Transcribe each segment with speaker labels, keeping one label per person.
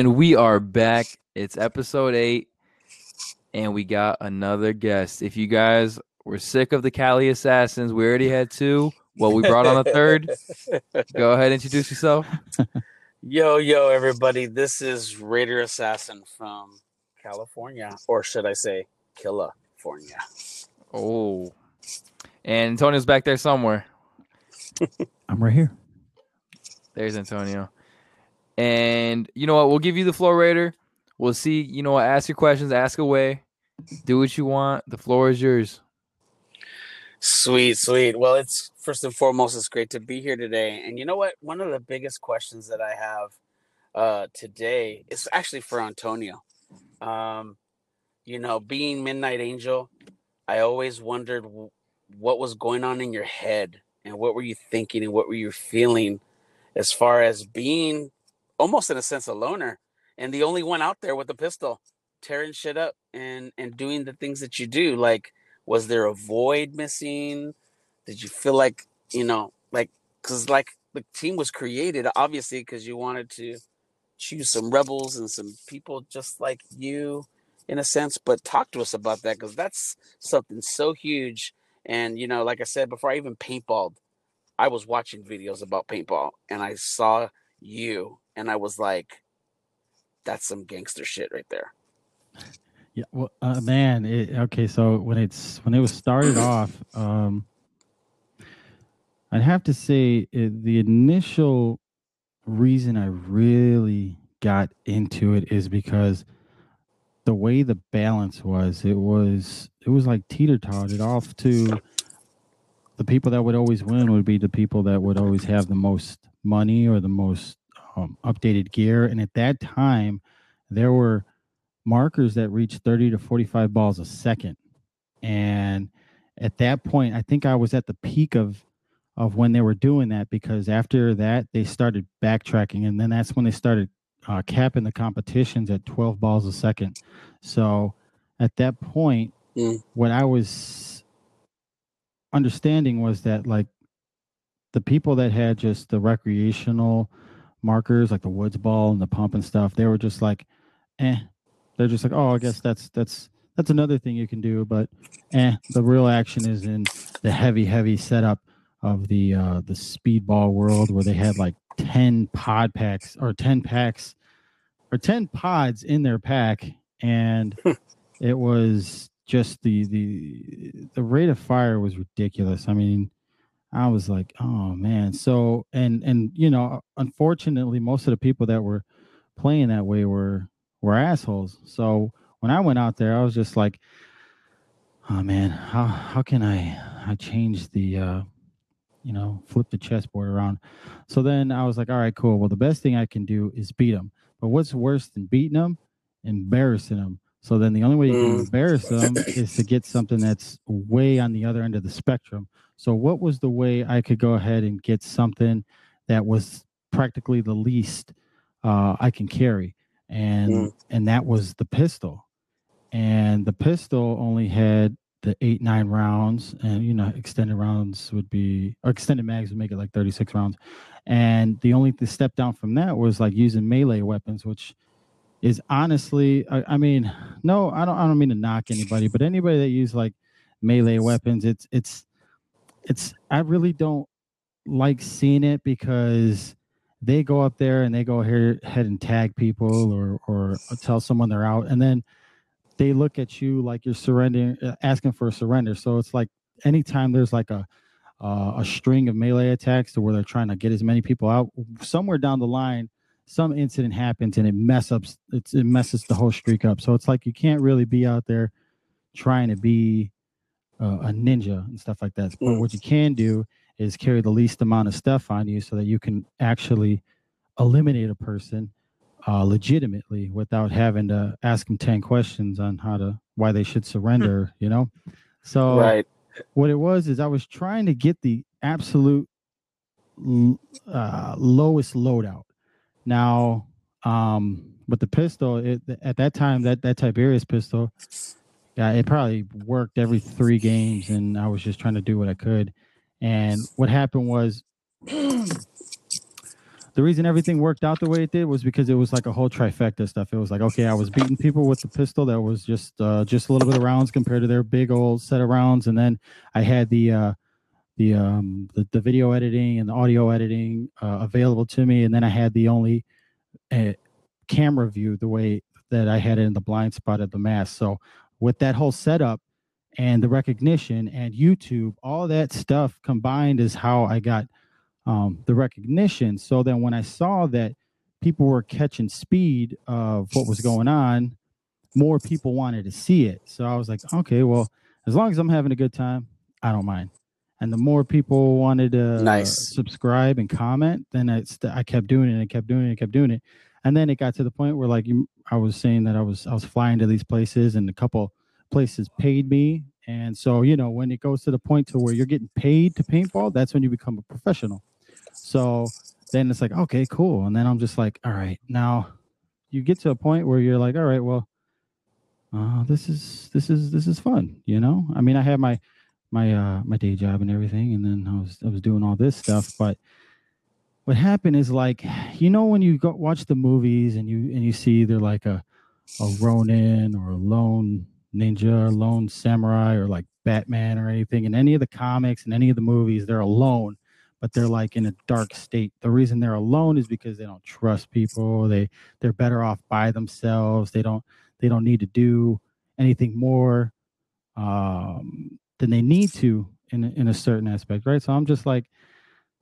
Speaker 1: And we are back. It's episode eight, and we got another guest. If you guys were sick of the Cali Assassins, we already had two. Well, we brought on a third. Go ahead, introduce yourself.
Speaker 2: Yo, yo, everybody. This is Raider Assassin from California, or should I say, California.
Speaker 1: Oh, and Antonio's back there somewhere.
Speaker 3: I'm right here.
Speaker 1: There's Antonio. And you know what? We'll give you the floor, Raider. We'll see. You know what? Ask your questions. Ask away. Do what you want. The floor is yours.
Speaker 2: Sweet, sweet. Well, it's first and foremost, it's great to be here today. And you know what? One of the biggest questions that I have uh, today is actually for Antonio. Um, you know, being Midnight Angel, I always wondered what was going on in your head and what were you thinking and what were you feeling as far as being almost in a sense a loner and the only one out there with a pistol tearing shit up and and doing the things that you do like was there a void missing? Did you feel like you know like because like the team was created obviously because you wanted to choose some rebels and some people just like you in a sense but talk to us about that because that's something so huge. And you know like i said before i even paintballed. I was watching videos about paintball and i saw you and i was like that's some gangster shit right there
Speaker 3: Yeah, well, uh, man. It, okay, so when it's when it was started off, um, I'd have to say it, the initial reason I really got into it is because the way the balance was, it was it was like teeter totted off to the people that would always win would be the people that would always have the most money or the most um, updated gear, and at that time, there were markers that reached 30 to 45 balls a second. And at that point, I think I was at the peak of of when they were doing that because after that they started backtracking and then that's when they started uh, capping the competitions at 12 balls a second. So at that point,
Speaker 2: Mm.
Speaker 3: what I was understanding was that like the people that had just the recreational markers like the woods ball and the pump and stuff, they were just like, eh, they're just like, oh, I guess that's that's that's another thing you can do, but eh, the real action is in the heavy, heavy setup of the uh the speedball world where they had like 10 pod packs or 10 packs or 10 pods in their pack and it was just the the the rate of fire was ridiculous. I mean i was like oh man so and and you know unfortunately most of the people that were playing that way were were assholes. So when I went out there, I was just like, oh man, how how can I I change the uh you know, flip the chessboard around. So then I was like, all right, cool. Well, the best thing I can do is beat them. But what's worse than beating them? Embarrassing them. So then the only way you can
Speaker 2: Mm.
Speaker 3: embarrass them is to get something that's way on the other end of the spectrum. So what was the way I could go ahead and get something that was practically the least uh, I can carry? And
Speaker 2: Mm.
Speaker 3: and that was the pistol. And the pistol only had the eight nine rounds, and you know extended rounds would be or extended mags would make it like thirty six rounds. And the only the step down from that was like using melee weapons, which is honestly, I, I mean, no, I don't, I don't mean to knock anybody, but anybody that use like melee weapons, it's, it's, it's. I really don't like seeing it because they go up there and they go here ahead and tag people or or tell someone they're out, and then they look at you like you're surrendering, uh, asking for a surrender. So it's like anytime there's like a uh, a string of melee attacks to where they're trying to get as many people out, somewhere down the line, some incident happens and it mess ups it's, it messes the whole streak up. So it's like you can't really be out there trying to be uh, a ninja and stuff like that. But
Speaker 2: Mm.
Speaker 3: what you can do is carry the least amount of stuff on you so that you can actually eliminate a person uh, legitimately without having to ask them 10 questions on how to why they should surrender you know so
Speaker 2: right
Speaker 3: what it was is i was trying to get the absolute uh, lowest loadout now um with the pistol it, at that time that that tiberius pistol yeah it probably worked every three games and i was just trying to do what i could and what happened was the reason everything worked out the way it did was because it was like a whole trifecta stuff. It was like, okay, I was beating people with the pistol that was just uh, just a little bit of rounds compared to their big old set of rounds, and then I had the uh, the um the, the video editing and the audio editing uh, available to me, and then I had the only uh, camera view the way that I had it in the blind spot of the mask. So with that whole setup and the recognition and YouTube, all that stuff combined is how I got um, the recognition. So then when I saw that people were catching speed of what was going on, more people wanted to see it. So I was like, okay, well, as long as I'm having a good time, I don't mind. And the more people wanted to
Speaker 2: Nice.
Speaker 3: subscribe and comment, then it's I kept doing it and kept doing it and kept doing it. And then it got to the point where like you, I was saying that I was I was flying to these places and a couple places paid me. And so, you know, when it goes to the point to where you're getting paid to paintball, that's when you become a professional. So then it's like, okay, cool. And then I'm just like, all right, now you get to a point where you're like, all right, well, uh, this is this is this is fun, you know. I mean, I had my my uh my day job and everything, and then I was I was doing all this stuff, but what happened is like, you know, when you go watch the movies and you and you see they're like a a Ronin or a lone ninja, or lone samurai, or like Batman or anything. In any of the comics and any of the movies, they're alone, but they're like in a dark state. The reason they're alone is because they don't trust people. They they're better off by themselves. They don't they don't need to do anything more um, than they need to in in a certain aspect, right? So I'm just like,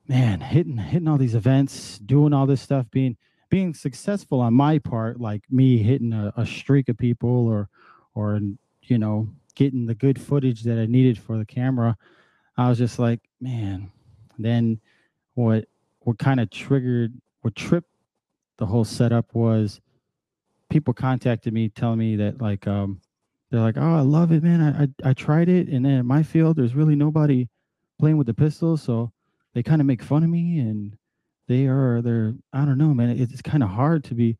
Speaker 3: man, hitting hitting all these events, doing all this stuff, being being successful on my part, like me hitting a, a streak of people or or you know getting the good footage that I needed for the camera. I was just like, man. Then what what kind of triggered what tripped the whole setup was people contacted me telling me that like um they're like, oh, I love it, man. I, I I tried it, and then in my field, there's really nobody playing with the pistol, so they kind of make fun of me, and they are they're I don't know, man. It's, it's kind of hard to be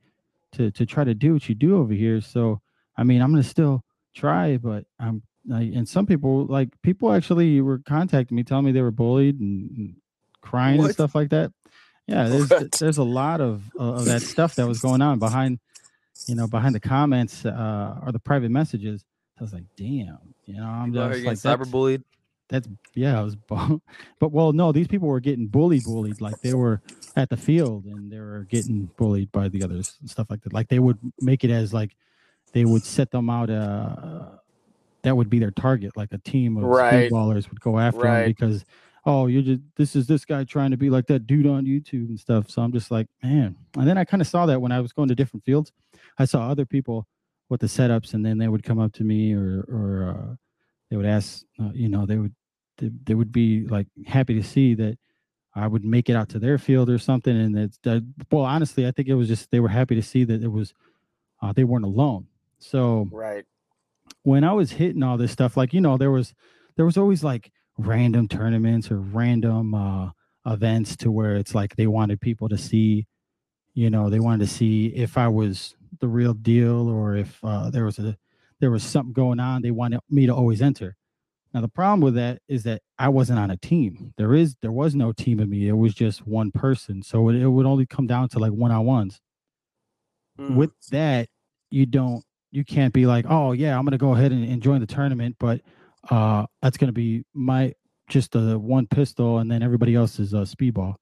Speaker 3: to to try to do what you do over here. So I mean, I'm gonna still try, but I'm and some people like people actually were contacting me, telling me they were bullied and, and crying and stuff like that. Yeah, there's
Speaker 2: What?
Speaker 3: there's a lot of uh, of that stuff that was going on behind you know behind the comments uh, or the private messages. I was like, damn, you know, I'm
Speaker 1: People
Speaker 3: just like that's,
Speaker 1: cyberbullied.
Speaker 3: that's yeah, I was, but well, no, these people were getting bullied, bullied like they were at the field and they were getting bullied by the others and stuff like that. Like they would make it as like they would set them out. Uh, that would be their target. Like a team of
Speaker 2: Right.
Speaker 3: speedballers would go after them because oh, you're just this is this guy trying to be like that dude on YouTube and stuff. So I'm just like, man. And then I kind of saw that when I was going to different fields. I saw other people with the setups, and then they would come up to me or or uh, they would ask, uh, you know, they would they, they would be like happy to see that I would make it out to their field or something. And it's that well, honestly, I think it was just they were happy to see that it was uh, they weren't alone. So
Speaker 2: Right.
Speaker 3: when I was hitting all this stuff, like you know, there was there was always like random tournaments or random uh events to where it's like they wanted people to see, you know, they wanted to see if I was the real deal or if uh there was a there was something going on. They wanted me to always enter. Now the problem with that is that I wasn't on a team. There is there was no team of me. It was just one person. So it, it would only come down to like one on ones
Speaker 2: Mm.
Speaker 3: with that you don't you can't be like oh yeah i'm gonna go ahead and, and join the tournament but uh that's gonna be my just a one pistol and then everybody else is a speedball.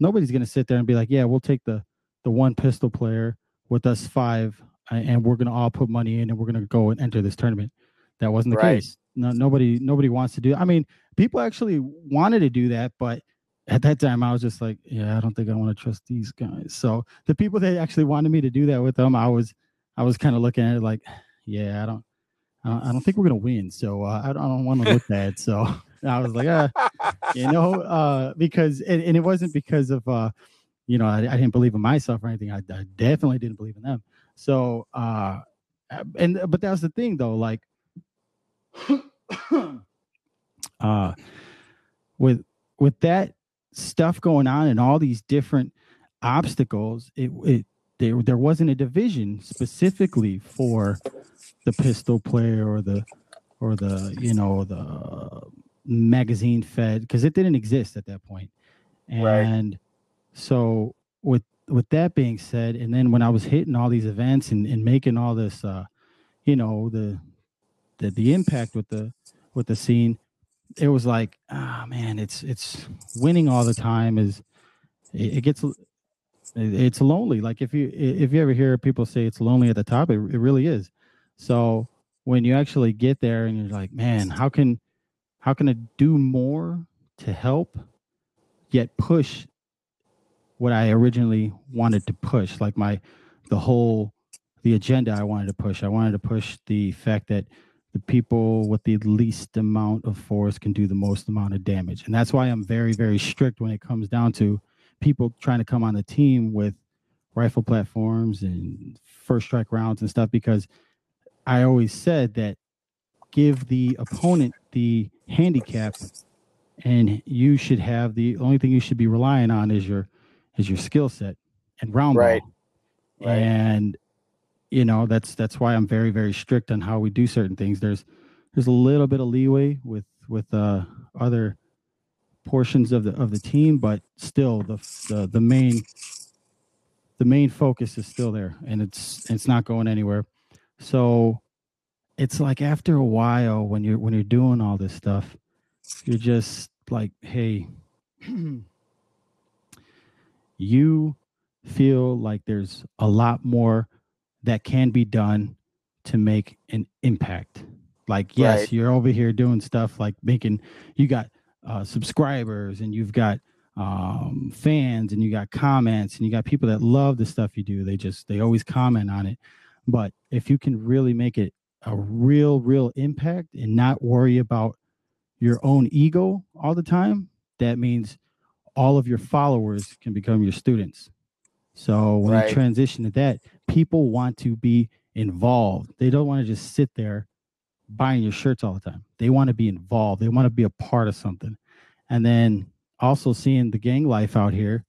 Speaker 3: Nobody's gonna sit there and be like yeah we'll take the the one pistol player with us five and we're gonna all put money in and we're gonna go and enter this tournament. That wasn't the
Speaker 2: Right.
Speaker 3: case. No nobody nobody wants to do i mean people actually wanted to do that but at that time i was just like yeah i don't think i want to trust these guys. So the people that actually wanted me to do that with them i was i was kind of looking at it like yeah i don't i don't, think we're gonna win so uh, i don't, I don't want to look bad so i was like ah, you know uh because and, and it wasn't because of uh you know I, I didn't believe in myself or anything. I, I definitely didn't believe in them. So uh and but that's the thing though like uh with with that stuff going on and all these different obstacles it it there there wasn't a division specifically for the pistol player or the or the you know the magazine fed because it didn't exist at that point
Speaker 2: Right.
Speaker 3: and so with with that being said, and then when I was hitting all these events and, and making all this, uh, you know, the, the the impact with the with the scene, it was like, ah, man, it's it's winning all the time is it, it gets it's lonely. Like if you if you ever hear people say it's lonely at the top, it, it really is. So when you actually get there and you're like, man, how can how can I do more to help, yet push what I originally wanted to push, like my the whole the agenda I wanted to push. I wanted to push the fact that the people with the least amount of force can do the most amount of damage. And that's why I'm very, very strict when it comes down to people trying to come on the team with rifle platforms and first strike rounds and stuff, because I always said that give the opponent the handicap and you should have the only thing you should be relying on is your is your skill set and round
Speaker 2: Right.
Speaker 3: ball.
Speaker 2: Right.
Speaker 3: And you know, that's that's why I'm very, very strict on how we do certain things. There's there's a little bit of leeway with with uh other portions of the of the team, but still the the, the main the main focus is still there and it's it's not going anywhere. So it's like after a while when you're when you're doing all this stuff, you're just like, hey, you feel like there's a lot more that can be done to make an impact. Like, yes,
Speaker 2: Right.
Speaker 3: you're over here doing stuff like making, you got uh, subscribers and you've got um, fans and you got comments and you got people that love the stuff you do. They just, they always comment on it. But if you can really make it a real, real impact and not worry about your own ego all the time, that means all of your followers can become your students. So when
Speaker 2: Right.
Speaker 3: you transition to that, people want to be involved. They don't want to just sit there buying your shirts all the time. They want to be involved. They want to be a part of something. And then also seeing the gang life out here,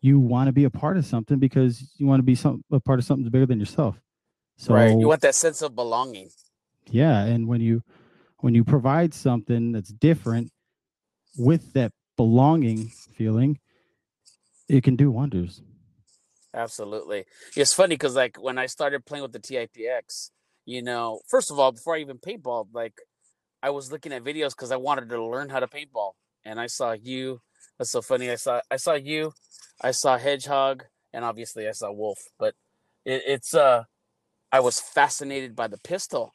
Speaker 3: you want to be a part of something because you want to be some a part of something bigger than yourself. So
Speaker 2: right. You want that sense of belonging.
Speaker 3: yeah, and when you when you provide something that's different with that belonging feeling, it can do wonders.
Speaker 2: Absolutely. It's funny because like when I started playing with the TIPX, you know, first of all, before I even paintballed, like I was looking at videos because I wanted to learn how to paintball. And I saw you. That's so funny. I saw I saw you, I saw Hedgehog, and obviously I saw Wolf. But it, it's uh I was fascinated by the pistol.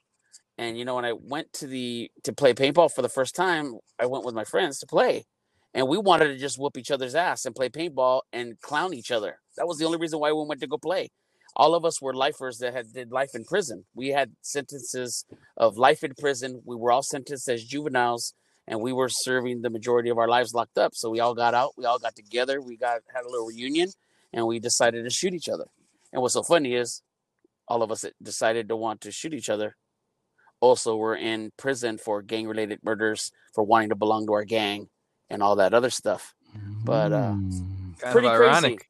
Speaker 2: And you know, when I went to the to play paintball for the first time, I went with my friends to play. And we wanted to just whoop each other's ass and play paintball and clown each other. That was the only reason why we went to go play. All of us were lifers that had did life in prison. We had sentences of life in prison. We were all sentenced as juveniles, and we were serving the majority of our lives locked up. So we all got out. We all got together. We got had a little reunion, and we decided to shoot each other. And what's so funny is, all of us that decided to want to shoot each other, also were in prison for gang-related murders for wanting to belong to our gang and all that other stuff. But, uh,
Speaker 3: Mm.
Speaker 1: Kind
Speaker 2: Pretty
Speaker 1: of
Speaker 2: crazy.
Speaker 1: ironic.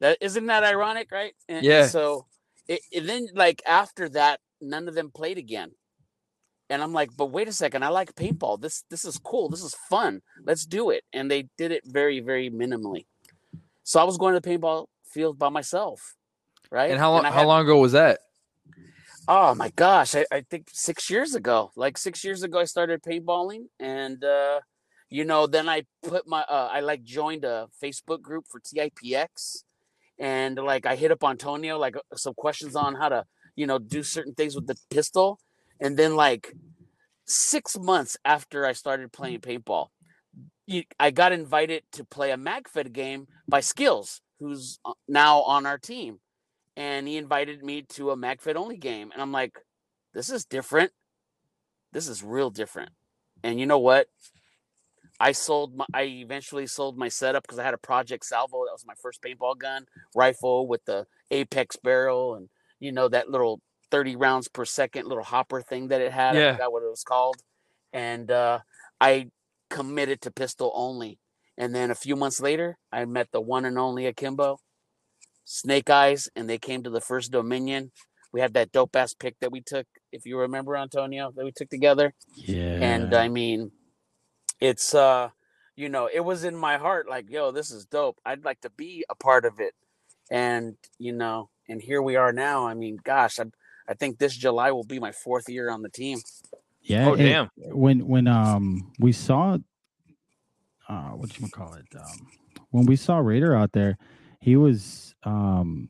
Speaker 2: That isn't that ironic, right? And, and
Speaker 1: Yeah.
Speaker 2: so, it, and then like after that, none of them played again. And I'm like, but wait a second, I like paintball. This this is cool. This is fun. Let's do it. And they did it very very minimally. So I was going to the paintball field by myself, right?
Speaker 1: And how long?
Speaker 2: I
Speaker 1: How
Speaker 2: had-
Speaker 1: long ago was that?
Speaker 2: Oh my gosh, I, I think six years ago. Like six years ago, I started paintballing, and uh, you know, then I put my uh, I like joined a Facebook group for TIPX, and like I hit up Antonio like uh, some questions on how to you know do certain things with the pistol, and then like six months after I started playing paintball, I got invited to play a MagFed game by Skills, who's uh, now on our team and he invited me to a MagFed only game. And I'm like, this is different. This is real different. And you know what? I sold my I eventually sold my setup because I had a Project Salvo. That was my first paintball gun rifle with the Apex barrel and you know that little 30 rounds per second little hopper thing that it had. I
Speaker 1: Yeah.
Speaker 2: forgot what it was called. And uh, I committed to pistol only. And then a few months later, I met the one and only Akimbo, Snake Eyes, and they came to the first Dominion. We had that dope ass pick that we took, if you remember, Antonio, that we took together.
Speaker 3: Yeah.
Speaker 2: And I mean, it's uh, you know, it was in my heart like, yo, this is dope. I'd like to be a part of it. And, you know, and here we are now. I mean, gosh, I, I think this July will be my fourth year on the team.
Speaker 3: Yeah.
Speaker 1: Oh damn.
Speaker 3: when when um we saw uh what you call it um when we saw Raider out there, he was um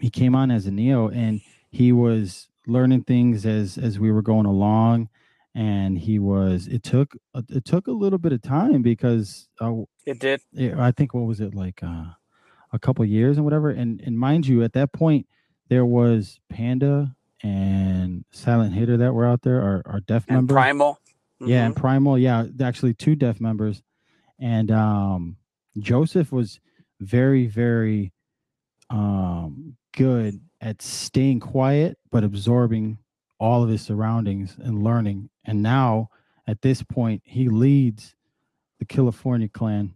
Speaker 3: he came on as a neo and he was learning things as as we were going along and he was it took it took a little bit of time because uh,
Speaker 2: It did.
Speaker 3: yeah, I think what was it like uh, a couple years and whatever. And and mind you, at that point there was Panda and Silent Hitter that were out there, our our deaf
Speaker 2: And
Speaker 3: member.
Speaker 2: Primal.
Speaker 3: Yeah, and. Primal, yeah, actually two deaf members. And um Joseph was very, very um good at staying quiet but absorbing all of his surroundings and learning. And now at this point he leads the California clan.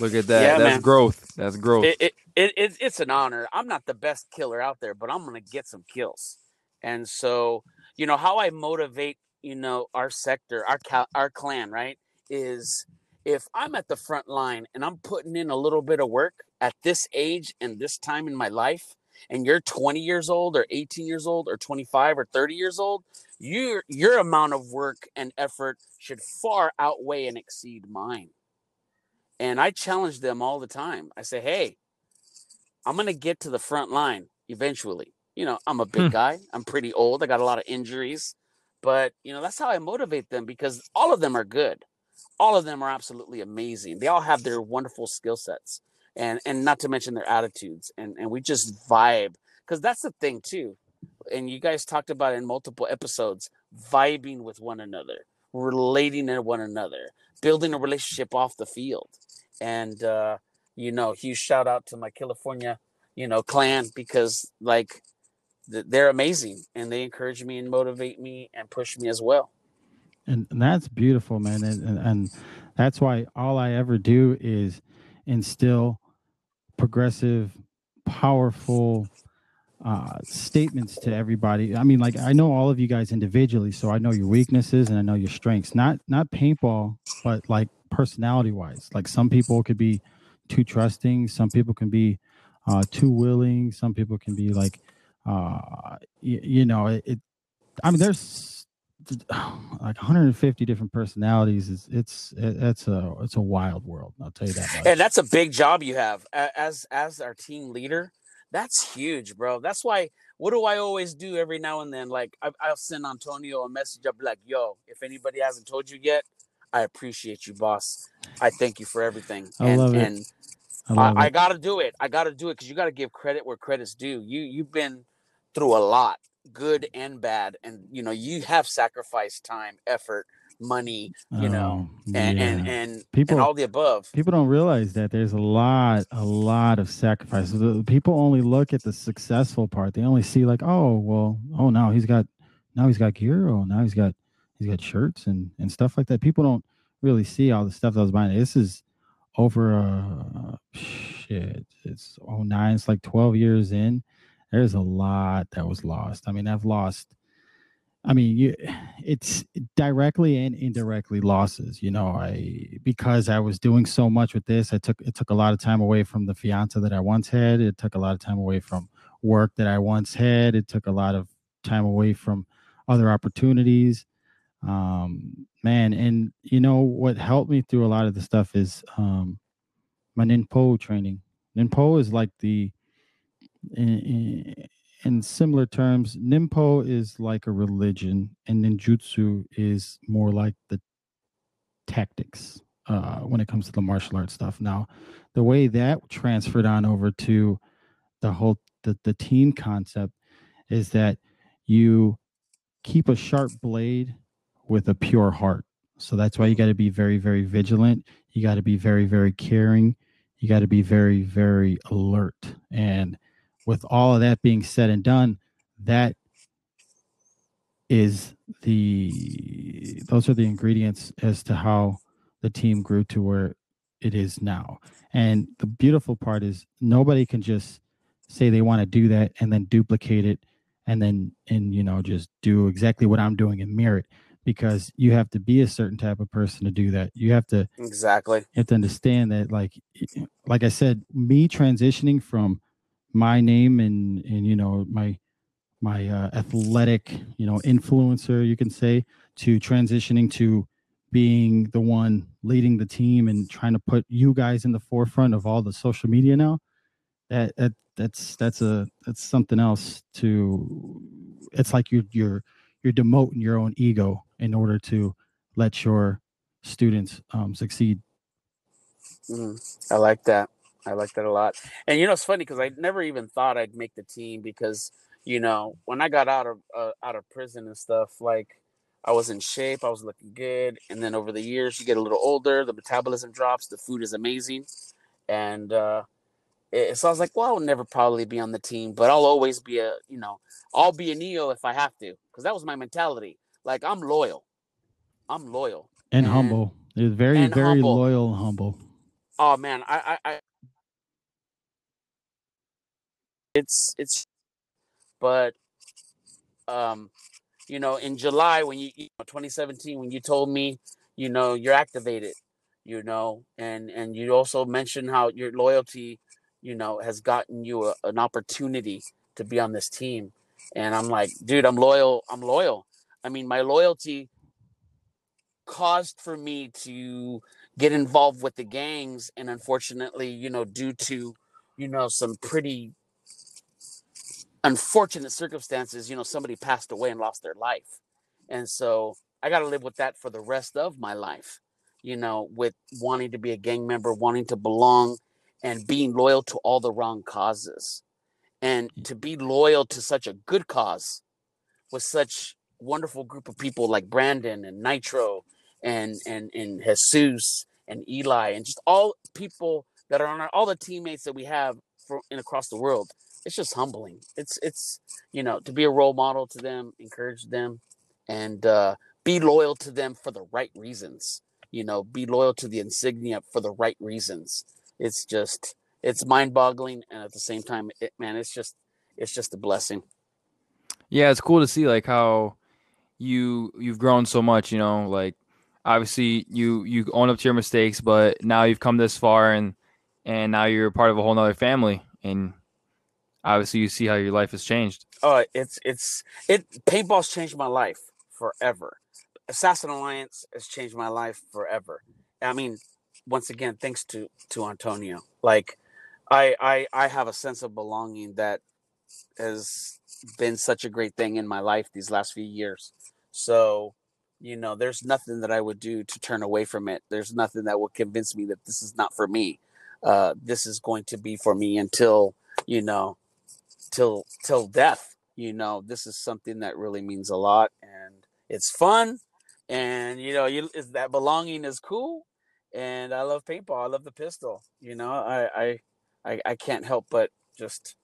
Speaker 1: Look at that.
Speaker 2: Yeah,
Speaker 1: That's
Speaker 2: man.
Speaker 1: growth. That's growth.
Speaker 2: it, it, it, it, it's an honor. I'm not the best killer out there, but I'm going to get some kills. And so, you know, how I motivate, you know, our sector, our cal- our clan, right, is if I'm at the front line and I'm putting in a little bit of work at this age and this time in my life, and you're 20 years old or 18 years old or 25 or 30 years old, your your amount of work and effort should far outweigh and exceed mine. And I challenge them all the time. I say, hey, I'm going to get to the front line eventually. You know, I'm a big
Speaker 1: Hmm.
Speaker 2: guy. I'm pretty old. I got a lot of injuries. But, you know, that's how I motivate them because all of them are good. All of them are absolutely amazing. They all have their wonderful skill sets and and not to mention their attitudes and and we just vibe because that's the thing too. And you guys talked about in multiple episodes, vibing with one another, relating to one another, building a relationship off the field. And uh you know, huge shout out to my California, you know, clan because like th- they're amazing and they encourage me and motivate me and push me as well.
Speaker 3: And, and that's beautiful man. And, and and that's why all i ever do is instill progressive powerful uh statements to everybody. I mean like i know all of you guys individually so i know your weaknesses and i know your strengths. Not not paintball but like personality wise like some people could be too trusting some people can be uh too willing some people can be like uh you, you know it, it i mean there's like 150 different personalities is it's it, it's a it's a wild world i'll tell you that much.
Speaker 2: and that's a big job you have as as our team leader. That's huge bro. That's why what do i always do every now and then? Like I, i'll send antonio a message i'll be like yo if anybody hasn't told you yet i appreciate you boss. I thank you for everything.
Speaker 3: I
Speaker 2: and,
Speaker 3: love it.
Speaker 2: and
Speaker 3: I love
Speaker 2: I, I gotta do it. I gotta do it because you gotta give credit where credit's due. You you've been through a lot good and bad and you know you have sacrificed time effort money you know
Speaker 3: Oh,
Speaker 2: and
Speaker 3: yeah.
Speaker 2: and and,
Speaker 3: People-
Speaker 2: and all the above
Speaker 3: people don't realize that there's a lot a lot of sacrifices The- people only look at the successful part they only see like oh well oh now he's got now he's got gear oh now he's got he's got shirts and and stuff like that people don't really see all the stuff that was behind it. this is over uh shit it's oh nine it's like 12 years in there's a lot that was lost i mean i've lost I mean, you, it's directly and indirectly losses. You know, I because I was doing so much with this, I took it took a lot of time away from the fiance that I once had. It took a lot of time away from work that I once had. It took a lot of time away from other opportunities. Um, man, and you know what helped me through a lot of the stuff is um, my Ninpo training. Ninpo is like the in, in, similar terms, Ninpo is like a religion, and ninjutsu is more like the tactics uh, when it comes to the martial arts stuff. Now, the way that transferred on over to the whole the, the team concept is that you keep a sharp blade with a pure heart. So that's why you got to be very, very vigilant. You got to be very, very caring. You got to be very, very alert. And with all of that being said and done, that is the those are the ingredients as to how the team grew to where it is now. And the beautiful part is nobody can just say they want to do that and then duplicate it and then and you know just do exactly what I'm doing and mirror it. because you have to be a certain type of person to do that. You have to
Speaker 2: exactly.
Speaker 3: You have to understand that, like, like I said, me transitioning from my name and and you know my my uh, athletic you know influencer, you can say, to transitioning to being the one leading the team and trying to put you guys in the forefront of all the social media now that, that that's that's a that's something else to it's like you're you're you're demoting your own ego in order to let your students um, succeed.
Speaker 2: Mm, i like that i like that a lot and you know it's funny because i never even thought i'd make the team because you know when i got out of uh, out of prison and stuff like i was in shape i was looking good and then over the years you get a little older the metabolism drops the food is amazing and uh so I was like, well, I'll never probably be on the team, but I'll always be a, you know, I'll be a Neo if I have to, because that was my mentality. Like I'm loyal, I'm loyal
Speaker 3: and, and humble. It's very, very humble. loyal, and humble.
Speaker 2: Oh man, I, I, I, it's, it's, but, um, you know, in July when you, you know, 2017, when you told me, you know, you're activated, you know, and and you also mentioned how your loyalty you know, has gotten you a, an opportunity to be on this team. And I'm like, dude, I'm loyal. I'm loyal. I mean, my loyalty caused for me to get involved with the gangs. And unfortunately, you know, due to, you know, some pretty unfortunate circumstances, you know, somebody passed away and lost their life. And so I got to live with that for the rest of my life, you know, with wanting to be a gang member, wanting to belong and being loyal to all the wrong causes. And to be loyal to such a good cause with such wonderful group of people like Brandon and Nitro and and and Jesus and Eli and just all people that are on our, all the teammates that we have for in across the world. It's just humbling. It's it's you know to be a role model to them, encourage them, and uh, be loyal to them for the right reasons. You know, be loyal to the insignia for the right reasons it's just it's mind-boggling and at the same time it, man it's just it's just a blessing
Speaker 1: yeah it's cool to see like how you you've grown so much you know like obviously you you own up to your mistakes but now you've come this far and and now you're part of a whole nother family and obviously you see how your life has changed
Speaker 2: oh it's it's it paintball's changed my life forever assassin alliance has changed my life forever i mean once again thanks to to Antonio. Like I I I have a sense of belonging that has been such a great thing in my life these last few years. So, you know, there's nothing that I would do to turn away from it. There's nothing that will convince me that this is not for me. Uh, this is going to be for me until, you know, till till death. You know, this is something that really means a lot and it's fun and you know, you is that belonging is cool and I love paintball. I love the pistol. You know, I I I, I can't help but just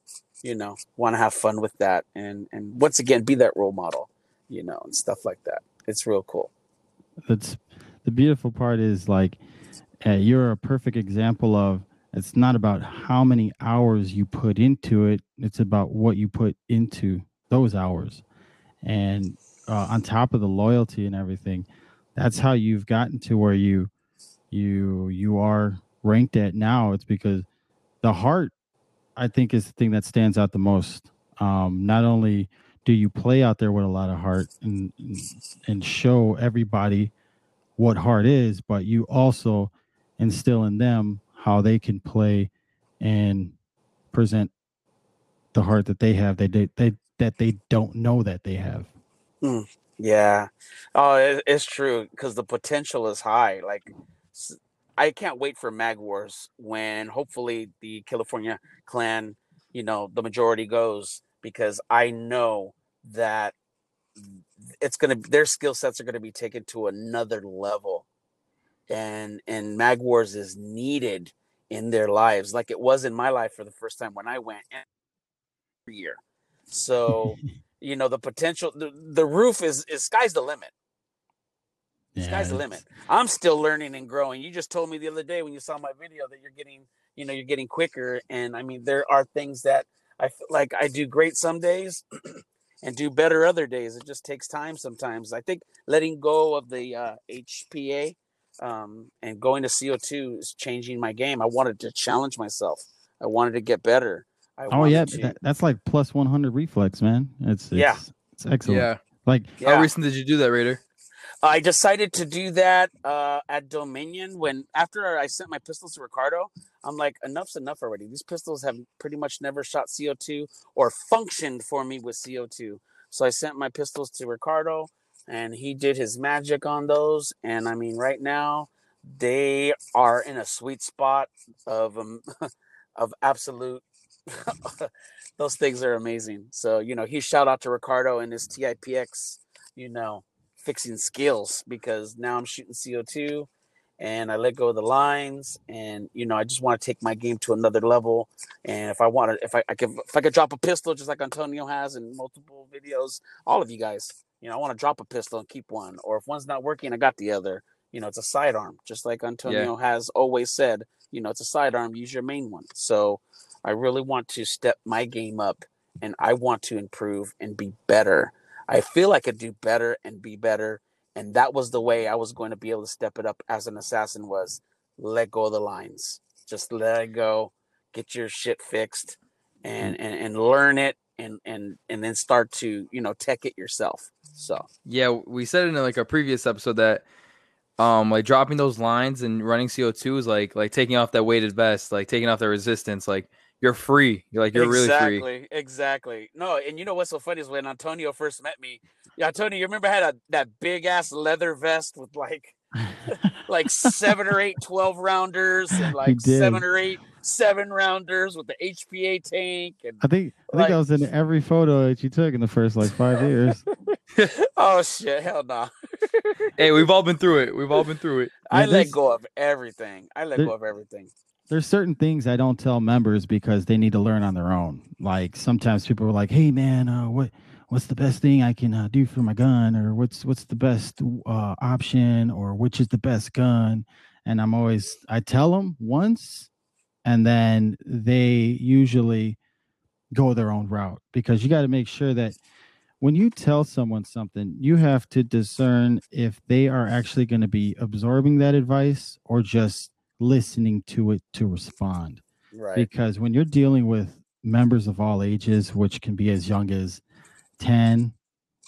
Speaker 2: you know want to have fun with that and and once again be that role model. You know, and stuff like that. It's real cool.
Speaker 3: That's the beautiful part is like uh, you're a perfect example of it's not about how many hours you put into it it's about what you put into those hours. And uh, on top of the loyalty and everything that's how you've gotten to where you you you are ranked at now. It's because the heart i think is the thing that stands out the most. Um not only do you play out there with a lot of heart and and show everybody what heart is but you also instill in them how they can play and present the heart that they have they they, they that they don't know that they have.
Speaker 2: Mm, yeah. Oh it, it's true because the potential is high like I can't wait for Mag Wars when hopefully the California clan, you know, the majority goes because I know that it's gonna their skill sets are gonna be taken to another level, and and Mag Wars is needed in their lives like it was in my life for the first time when I went every year. So you know the potential the, the roof is is sky's the limit yeah, Sky's the limit. I'm still learning and growing. You just told me the other day when you saw my video that you're getting, you know, you're getting quicker. And I mean, there are things that I feel like I do great some days, and do better other days. It just takes time sometimes. I think letting go of the uh, HPA um, and going to CO2 is changing my game. I wanted to challenge myself. I wanted to get better. I
Speaker 3: oh yeah, that, that's like plus 100 reflex, man. It's, it's
Speaker 2: yeah,
Speaker 3: it's excellent.
Speaker 1: Yeah.
Speaker 3: Like
Speaker 2: Yeah.
Speaker 1: How recent did you do that, Raider?
Speaker 2: I decided to do that uh, at Dominion when after I sent my pistols to Ricardo. I'm like, enough's enough already. These pistols have pretty much never shot CO2 or functioned for me with CO2. So I sent my pistols to Ricardo, and he did his magic on those. And I mean, right now they are in a sweet spot of um, of absolute. those things are amazing. So you know, he shout out to Ricardo and his TIPX. You know, fixing skills because now I'm shooting CO2 and I let go of the lines and you know I just want to take my game to another level and if I want to if I, I could if I could drop a pistol just like Antonio has in multiple videos all of you guys you know I want to drop a pistol and keep one or if one's not working I got the other you know it's a sidearm just like Antonio has always said you know it's a sidearm use your main one so I really want to step my game up and I want to improve and be better I feel I could do better and be better. And that was the way I was going to be able to step it up as an assassin was let go of the lines. Just let it go, get your shit fixed mm. and and, and learn it and and and then start to, you know, tech it yourself. So
Speaker 1: Yeah, we said in like a previous episode that um like dropping those lines and running CO2 is like like taking off that weighted vest, like taking off the resistance, like you're free. You're like you're
Speaker 2: exactly,
Speaker 1: really free.
Speaker 2: exactly. Exactly. No, and you know what's so funny is when Antonio first met me. Yeah, Antonio, you remember I had a, that big ass leather vest with like like seven or eight 12 rounders and like seven or eight seven rounders with the HPA tank and
Speaker 3: I think I think
Speaker 2: Like-
Speaker 3: I was in every photo that you took in the first like five years.
Speaker 2: oh shit, hell no.
Speaker 1: Hey, we've all been through it. We've all been through it.
Speaker 2: I
Speaker 3: Yeah,
Speaker 2: let go of everything. I let
Speaker 3: there-
Speaker 2: go of everything.
Speaker 3: There's certain things I don't tell members because they need to learn on their own. Like sometimes people are like, "Hey man, uh, what what's the best thing I can uh, do for my gun?" or "What's what's the best uh, option?" or "Which is the best gun?" And I'm always I tell them once, and then they usually go their own route because you got to make sure that when you tell someone something, you have to discern if they are actually going to be absorbing that advice or just listening to it to respond.
Speaker 2: Right.
Speaker 3: Because when you're dealing with members of all ages, which can be as young as 10,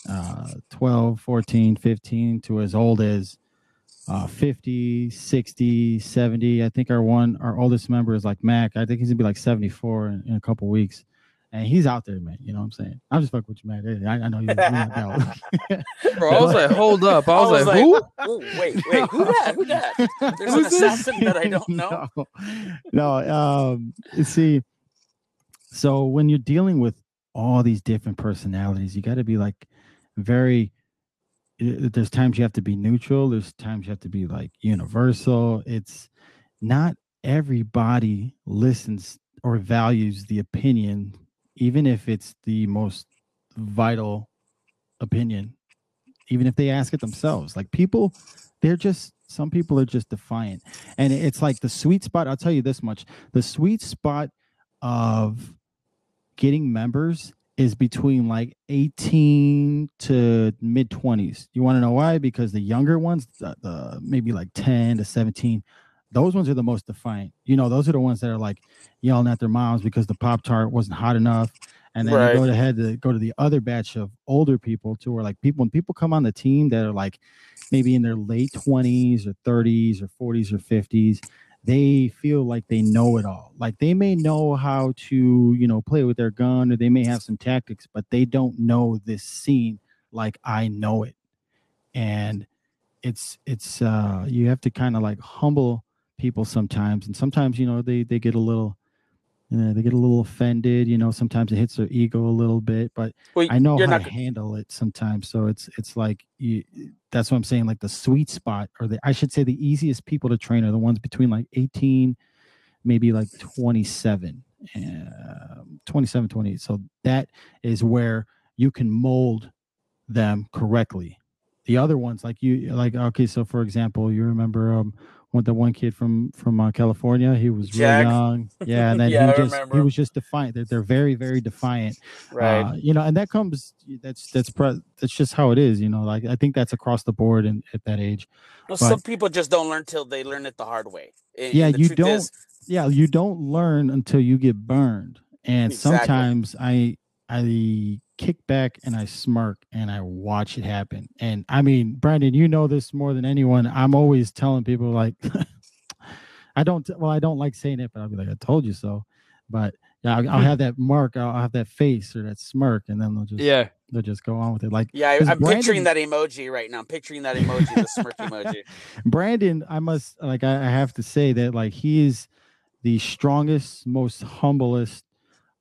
Speaker 3: uh, 12, 14, 15, to as old as uh, 50, 60, 70. I think our one, our oldest member is like Mac. I think he's gonna be like 74 in, in a couple weeks. And he's out there, man. You know what I'm saying? I'm just fucking with you, man. I, I know you. you not know.
Speaker 1: Bro, I was like, hold up. I was, like, who?
Speaker 2: "Ooh, wait, wait, who that? Who that? There's an
Speaker 3: Who's
Speaker 2: assassin that I don't know.
Speaker 3: no, no um, you see, so when you're dealing with all these different personalities, you got to be like very. Eh, there's times you have to be neutral. There's times you have to be like universal. It's not everybody listens or values the opinion, even if it's the most vital opinion, even if they ask it themselves. Like people, they're just some people are just defiant. And it's like the sweet spot, I'll tell you this much. The sweet spot of getting members is between like 18 to mid 20s. You want to know why? Because the younger ones, the, the maybe like 10 to 17, those ones are the most defiant. You know, those are the ones that are like yelling at their moms because the Pop Tart wasn't hot enough. And then
Speaker 2: Right.
Speaker 3: you go ahead to go to the other batch of older people too, where like people when people come on the team that are like maybe in their late 20s or 30s or 40s or 50s, they feel like they know it all. Like they may know how to, you know, play with their gun or they may have some tactics, but they don't know this scene like I know it. And it's it's uh you have to kind of like humble people sometimes and sometimes you know they they get a little uh, they get a little offended you know sometimes it hits their ego a little bit but
Speaker 2: Well,
Speaker 3: I know how
Speaker 2: not
Speaker 3: to handle it sometimes. So it's it's like you that's what I'm saying. Like the sweet spot, or the I should say the easiest people to train are the ones between like 18, maybe like 27, um, 27, 28. So that is where you can mold them correctly. The other ones, like you, like okay. So for example, you remember um with the one kid from from uh, California. He was
Speaker 2: Jack.
Speaker 3: really young. Yeah, and then
Speaker 2: Yeah, I
Speaker 3: just
Speaker 2: remember
Speaker 3: he was just defiant. They're, they're very very defiant.
Speaker 2: Right.
Speaker 3: Uh, you know, and that comes that's that's pre- that's just how it is. You know, like I think that's across the board and at that age.
Speaker 2: well,
Speaker 3: but-
Speaker 2: some people just don't learn till they learn it the hard way. And-
Speaker 3: Yeah,
Speaker 2: and
Speaker 3: you don't-
Speaker 2: is-
Speaker 3: Yeah, you don't learn until you get burned. And
Speaker 2: Exactly.
Speaker 3: sometimes I I kick back and I smirk and I watch it happen. And I mean, Brandon, you know this more than anyone. I'm always telling people like I don't well, I don't like saying it, but I'll be like, I told you so. But yeah, I'll, I'll have that mark, I'll have that face or that smirk, and then they'll just
Speaker 1: Yeah.
Speaker 3: they'll just go on with it. Like
Speaker 2: yeah, I'm picturing that emoji right now. I'm picturing that emoji, the smirk emoji.
Speaker 3: Brandon, I must like I, I have to say that like he is the strongest, most humblest,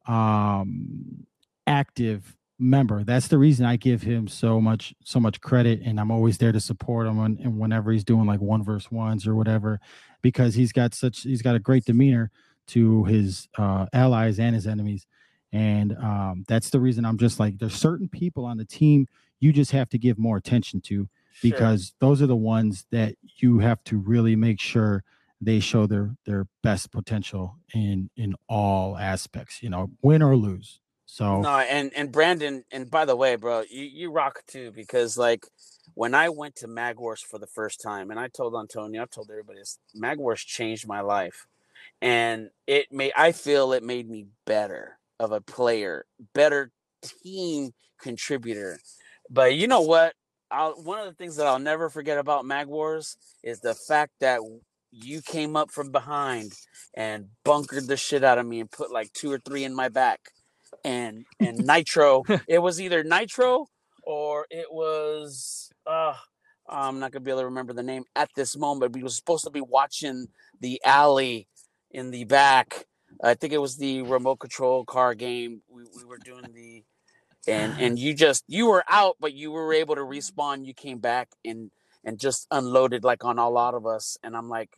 Speaker 3: um, active member. That's the reason I give him so much so much credit, and I'm always there to support him and whenever he's doing like one verse ones or whatever, because he's got such he's got a great demeanor to his uh, allies and his enemies, and um, that's the reason I'm just like there's certain people on the team you just have to give more attention to
Speaker 2: Sure.
Speaker 3: because those are the ones that you have to really make sure they show their their best potential in in all aspects you know win or lose so
Speaker 2: No, and and Brandon, and by the way, bro, you you rock too because like when I went to Mag Wars for the first time, and I told Antonio, I told everybody, this, Mag Wars changed my life, and it made I feel it made me better of a player, better team contributor. But you know what? I'll, one of the things that I'll never forget about Mag Wars is the fact that you came up from behind and bunkered the shit out of me and put like two or three in my back and and nitro. It was either nitro or it was uh i'm not gonna be able to remember the name at this moment we were supposed to be watching the alley in the back. I think it was the remote control car game. We, we were doing the and and you just you were out but you were able to respawn. You came back and and just unloaded like on a lot of us. And i'm like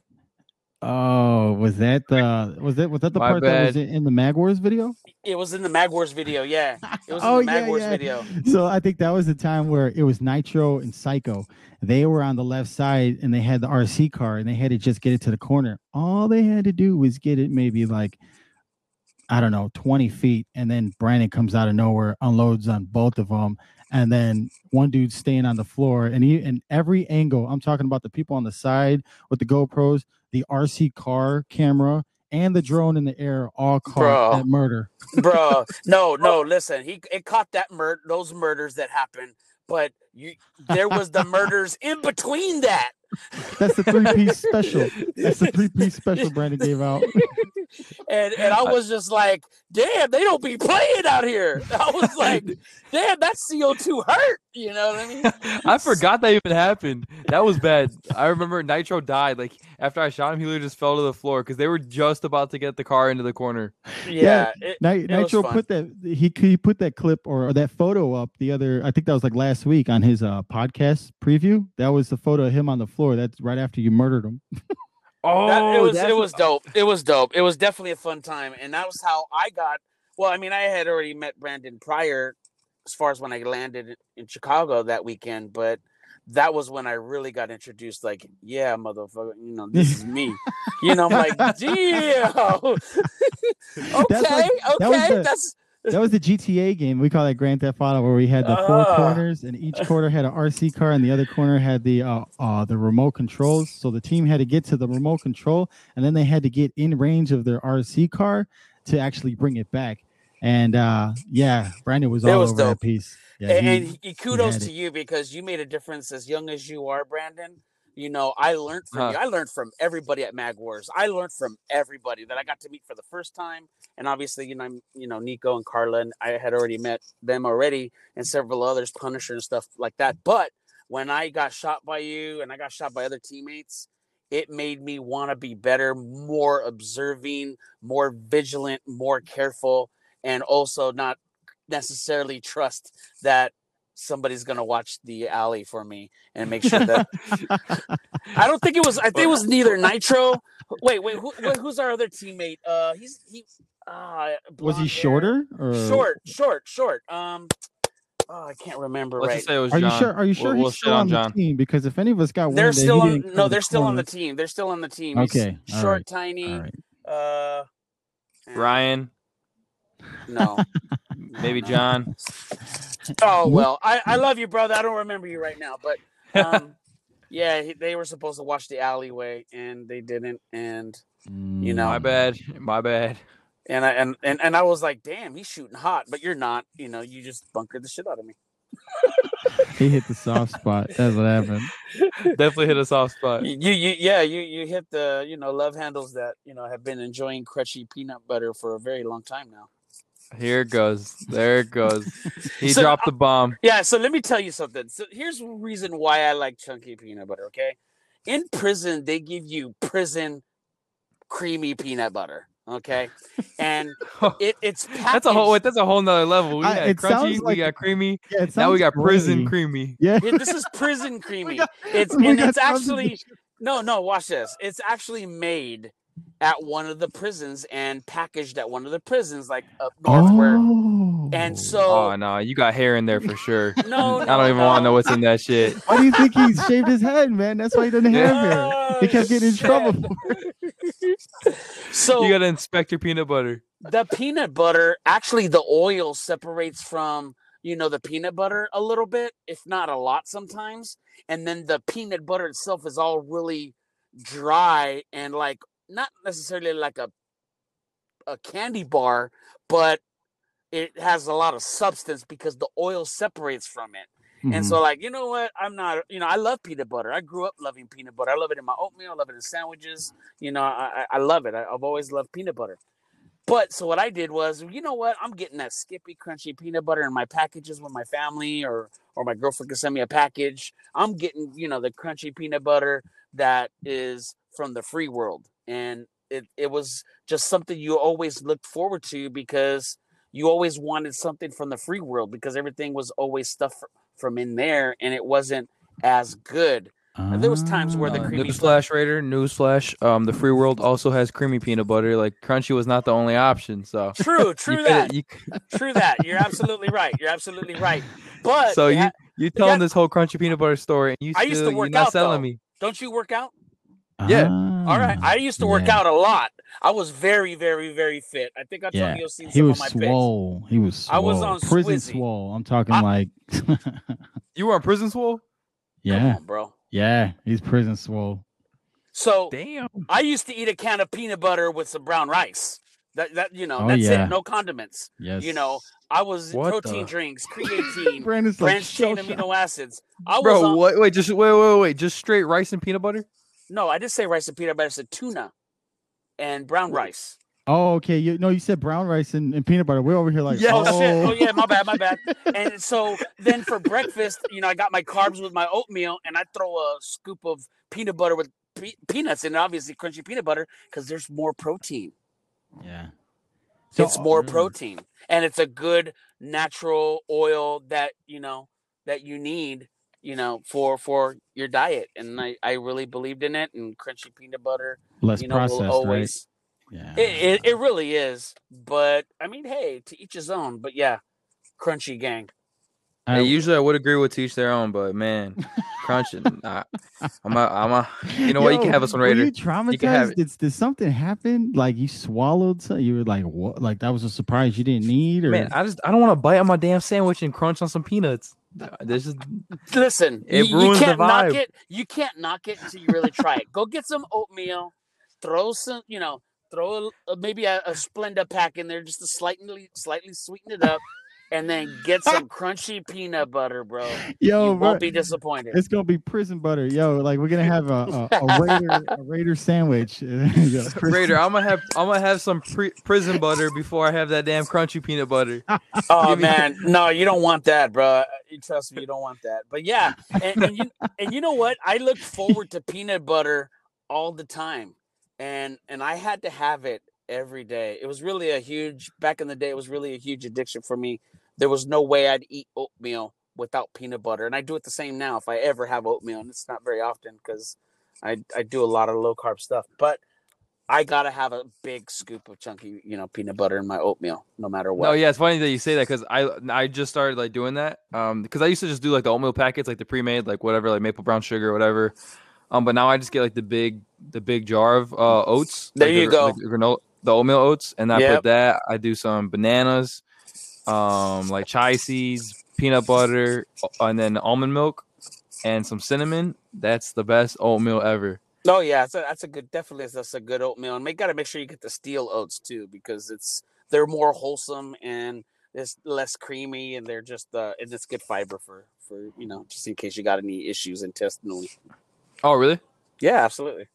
Speaker 3: oh was that the was that was that the
Speaker 1: My
Speaker 3: part that was in in the mag wars video
Speaker 2: it was in the mag wars video yeah it was in
Speaker 3: Oh,
Speaker 2: the mag
Speaker 3: yeah,
Speaker 2: wars
Speaker 3: yeah.
Speaker 2: video
Speaker 3: so i think that was the time where it was nitro and psycho they were on the left side and they had the rc car and they had to just get it to the corner all they had to do was get it maybe like I don't know, 20 feet. And then Brandon comes out of nowhere, unloads on both of them. And then one dude's staying on the floor. And he, in every angle, I'm talking about the people on the side with the GoPros, the RC car camera, and the drone in the air all caught
Speaker 2: Bro.
Speaker 3: that murder.
Speaker 2: bro no oh. no listen he it caught that mur- those murders that happened but you there was the murders in between that
Speaker 3: That's the three piece special. That's the three piece special Brandon gave out.
Speaker 2: and and i was just like damn they don't be playing out here i was like damn that co2 hurt you know what i mean
Speaker 1: I forgot that even happened. That was bad. I remember Nitro died. Like after I shot him, he literally just fell to the floor because they were just about to get the car into the corner.
Speaker 2: yeah, it-
Speaker 3: Nitro
Speaker 2: fun.
Speaker 3: put that he he put that clip or, or that photo up the other I think that was like last week on his uh podcast preview. That was the photo of him on the floor. That's right after you murdered him.
Speaker 1: Oh,
Speaker 2: that, it was it was dope. It was dope. It was definitely a fun time, and that was how I got. Well, I mean, I had already met Brandon prior, as far as when I landed in Chicago that weekend, but that was when I really got introduced. Like, yeah, motherfucker, you know, this is me. You know, I'm like, damn. okay,
Speaker 3: That's like- that was
Speaker 2: okay,
Speaker 3: the-
Speaker 2: that's
Speaker 3: That was the GTA game. We call it Grand Theft Auto, where we had the four
Speaker 2: Ah.
Speaker 3: corners, and each corner had an RC car, and the other corner had the uh, uh the remote controls. So the team had to get to the remote control, and then they had to get in range of their RC car to actually bring it back. And uh yeah, Brandon was all
Speaker 2: was
Speaker 3: over
Speaker 2: dope.
Speaker 3: that piece. Yeah,
Speaker 2: and,
Speaker 3: he-
Speaker 2: and kudos to
Speaker 3: it.
Speaker 2: you because you made a difference as young as you are, Brandon. You know, I learned from
Speaker 1: Huh.
Speaker 2: you. I learned from everybody at Mag Wars. I learned from everybody that I got to meet for the first time. And obviously, you know, I'm, you know, Nico and Carla, and I had already met them already, and several others, Punisher and stuff like that. But when I got shot by you and I got shot by other teammates, it made me want to be better, more observing, more vigilant, more careful, and also not necessarily trust that somebody's gonna watch the alley for me and make sure that I don't think it was. I think it was neither Nitro. Wait, wait, who, who's our other teammate? Uh, he's he. Uh,
Speaker 3: was he shorter or
Speaker 2: Short, short, short. Um, Oh, I can't remember
Speaker 1: Let's
Speaker 2: right.
Speaker 1: say it was
Speaker 3: Are you sure? Are you sure
Speaker 1: We'll, we'll
Speaker 3: he's still
Speaker 1: on
Speaker 3: on the team? Because if any of us got one, They're still
Speaker 2: on. No, they're still on the team. They're still on the team.
Speaker 3: Okay, all
Speaker 2: short,
Speaker 3: right,
Speaker 2: tiny.
Speaker 3: All right.
Speaker 2: Uh,
Speaker 1: Ryan,
Speaker 2: No.
Speaker 1: maybe. John.
Speaker 2: Oh well, I, I love you, brother. I don't remember you right now, but um, yeah, he- they were supposed to watch the alleyway and they didn't, and You know.
Speaker 1: My bad. My bad.
Speaker 2: and I and, and and I was like, damn, he's shooting hot, but you're not. You know, you just bunkered the shit out of me.
Speaker 3: he hit the soft spot. That's what happened.
Speaker 1: Definitely hit a soft spot.
Speaker 2: You, you yeah, you you hit the you know love handles that you know have been enjoying crunchy peanut butter for a very long time now.
Speaker 1: Here it goes. There it goes. He
Speaker 2: So,
Speaker 1: dropped the bomb.
Speaker 2: Yeah, so let me tell you something. So here's the reason why I like chunky peanut butter. Okay, in prison they give you prison creamy peanut butter. Okay, and it, it's
Speaker 1: That's a whole. Wait, that's a whole nother level. We got
Speaker 3: it
Speaker 1: crunchy.
Speaker 3: sounds
Speaker 1: we got creamy.
Speaker 3: Yeah,
Speaker 1: Now we
Speaker 3: sounds
Speaker 1: got prison
Speaker 3: great.
Speaker 1: creamy.
Speaker 3: Yeah,
Speaker 2: Yeah, this is prison creamy.
Speaker 3: got-
Speaker 2: it's and it's actually no, no. Watch this. It's actually made at one of the prisons and packaged at one of the prisons, like up north. Where
Speaker 3: Oh.
Speaker 2: and so
Speaker 1: Oh no, you got hair in there for sure.
Speaker 2: no,
Speaker 1: I don't even want to know what's in that shit.
Speaker 3: Why do you think he shaved his head, man? That's why he doesn't have hair.
Speaker 2: Oh,
Speaker 3: He kept getting in trouble.
Speaker 2: so
Speaker 1: You gotta inspect your peanut butter.
Speaker 2: the peanut butter actually the oil separates from you know the peanut butter a little bit if not a lot sometimes and then the peanut butter itself is all really dry and like not necessarily like a a candy bar but it has a lot of substance because the oil separates from it and
Speaker 3: Mhm.
Speaker 2: so, like, you know what? I'm not, you know, I love peanut butter. I grew up loving peanut butter. I love it in my oatmeal. I love it in sandwiches. You know, I, I I love it. I, I've always loved peanut butter. But so what I did was, you know what? I'm getting that Skippy crunchy peanut butter in my packages with my family, or or my girlfriend can send me a package. I'm getting, you know, the crunchy peanut butter that is from the free world, and it it was just something you always looked forward to because you always wanted something from the free world because everything was always stuff from in there and it wasn't as good. there was times where the
Speaker 1: Uh,
Speaker 2: creamy
Speaker 1: newsflash, Raider. Newsflash. Um, the free world also has creamy peanut butter. Like crunchy was not the only option. So
Speaker 2: True, true that.
Speaker 1: you...
Speaker 2: true that. You're absolutely right. You're absolutely right. But
Speaker 1: so you
Speaker 2: ha-
Speaker 1: you telling
Speaker 2: got-
Speaker 1: this whole crunchy peanut butter story, and you
Speaker 2: I used to
Speaker 1: you're
Speaker 2: work
Speaker 1: not
Speaker 2: out,
Speaker 1: selling
Speaker 2: though.
Speaker 1: me.
Speaker 2: don't you work out?
Speaker 1: Yeah.
Speaker 2: All right. I used to work
Speaker 3: Ah, yeah.
Speaker 2: out a lot. I was very, very, very fit. I think I told
Speaker 3: Yeah,
Speaker 2: you seen
Speaker 3: He
Speaker 2: some
Speaker 3: was
Speaker 2: of my pics.
Speaker 3: swole. He was swole.
Speaker 2: I was on
Speaker 3: prison
Speaker 2: Swizzy.
Speaker 3: swole. I'm talking
Speaker 2: I-
Speaker 3: like,
Speaker 1: You were on prison swole.
Speaker 2: Come
Speaker 3: yeah,
Speaker 2: on, bro.
Speaker 3: yeah. He's prison swole.
Speaker 2: So
Speaker 1: Damn.
Speaker 2: I used to eat a can of peanut butter with some brown rice. That that you know,
Speaker 3: Oh,
Speaker 2: that's
Speaker 3: yeah.
Speaker 2: it. No condiments.
Speaker 3: Yes.
Speaker 2: You know, I was
Speaker 1: What
Speaker 2: protein
Speaker 1: the-
Speaker 2: drinks, creatine,
Speaker 3: Brandon's like,
Speaker 2: branched chain amino acids. I was
Speaker 1: Bro,
Speaker 2: on,
Speaker 1: what? Wait, just wait, wait, wait, just straight rice and peanut butter.
Speaker 2: No, I did say rice and peanut butter. I said tuna and brown rice.
Speaker 3: Oh, okay. You no, you said brown rice and, and peanut butter. We're over here like,
Speaker 1: Yeah.
Speaker 2: Oh, shit! Oh yeah, my bad, my bad. And so then for breakfast, you know, I got my carbs with my oatmeal, and I throw a scoop of peanut butter with pe- peanuts in it, obviously crunchy peanut butter, because there's more protein.
Speaker 3: yeah.
Speaker 2: it's more
Speaker 1: Mm.
Speaker 2: protein, and it's a good natural oil that you know that you need, you know, for for your diet. And I I really believed in it, and crunchy peanut butter,
Speaker 3: less
Speaker 2: you know,
Speaker 3: processed,
Speaker 2: always.
Speaker 3: right? Yeah.
Speaker 2: It, it it really is, but I mean, hey, to each his own. But yeah, crunchy gang.
Speaker 3: I-
Speaker 1: Hey, usually I would agree with teach their own, but man, crunching. nah, I'm a, I'm a. You know what? You can have us on
Speaker 3: were
Speaker 1: Raider.
Speaker 3: You traumatized?
Speaker 1: can have.
Speaker 3: Did, did something happen? Like you swallowed something? You were like, what? Like that was a surprise you didn't need? Or
Speaker 1: Man, I just I don't want to bite on my damn sandwich and crunch on some peanuts. This is
Speaker 2: Listen,
Speaker 1: It
Speaker 2: you, you
Speaker 1: ruins the
Speaker 2: can't knock
Speaker 1: vibe.
Speaker 2: it. You can't knock it until you really try it. Go get some oatmeal, throw some, you know, throw a, uh, maybe a, a Splenda pack in there just to slightly slightly sweeten it up, and then get some crunchy peanut butter, bro.
Speaker 3: yo,
Speaker 2: you
Speaker 3: bro,
Speaker 2: won't be disappointed.
Speaker 3: it's gonna be prison butter. Yo, like we're gonna have a a, a raider a raider sandwich. Yo,
Speaker 1: Raider. I'm gonna have I'm gonna have some pre- prison butter before I have that damn crunchy peanut butter.
Speaker 2: Oh man, no, you don't want that, bro. You trust me, you don't want that. But yeah, and, and you and you know what? I look forward to peanut butter all the time, and and I had to have it every day. It was really a huge back in the day. It was really a huge addiction for me. There was no way I'd eat oatmeal without peanut butter, and I do it the same now if I ever have oatmeal, and it's not very often because I I do a lot of low carb stuff, but. I gotta have a big scoop of chunky, you know, peanut butter in my oatmeal, no matter what.
Speaker 1: No, yeah, it's funny that you say that because I I just started like doing that. Um, because I used to just do like the oatmeal packets, like the pre-made, like whatever, like maple brown sugar, or whatever. Um, but now I just get like the big the big jar of uh oats.
Speaker 2: There
Speaker 1: like,
Speaker 2: you
Speaker 1: the,
Speaker 2: go.
Speaker 1: like, the granola, the oatmeal oats, and I
Speaker 2: Yep.
Speaker 1: put that. I do some bananas, um, like chai seeds, peanut butter, and then almond milk, and some cinnamon. That's the best oatmeal ever.
Speaker 2: Oh yeah, so that's a good. Definitely, that's a good oatmeal, and make gotta make sure you get the steel oats too because it's they're more wholesome and it's less creamy, and they're just uh, and it's good fiber for for you know just in case you got any issues intestinally.
Speaker 1: Oh, really?
Speaker 2: Yeah, absolutely.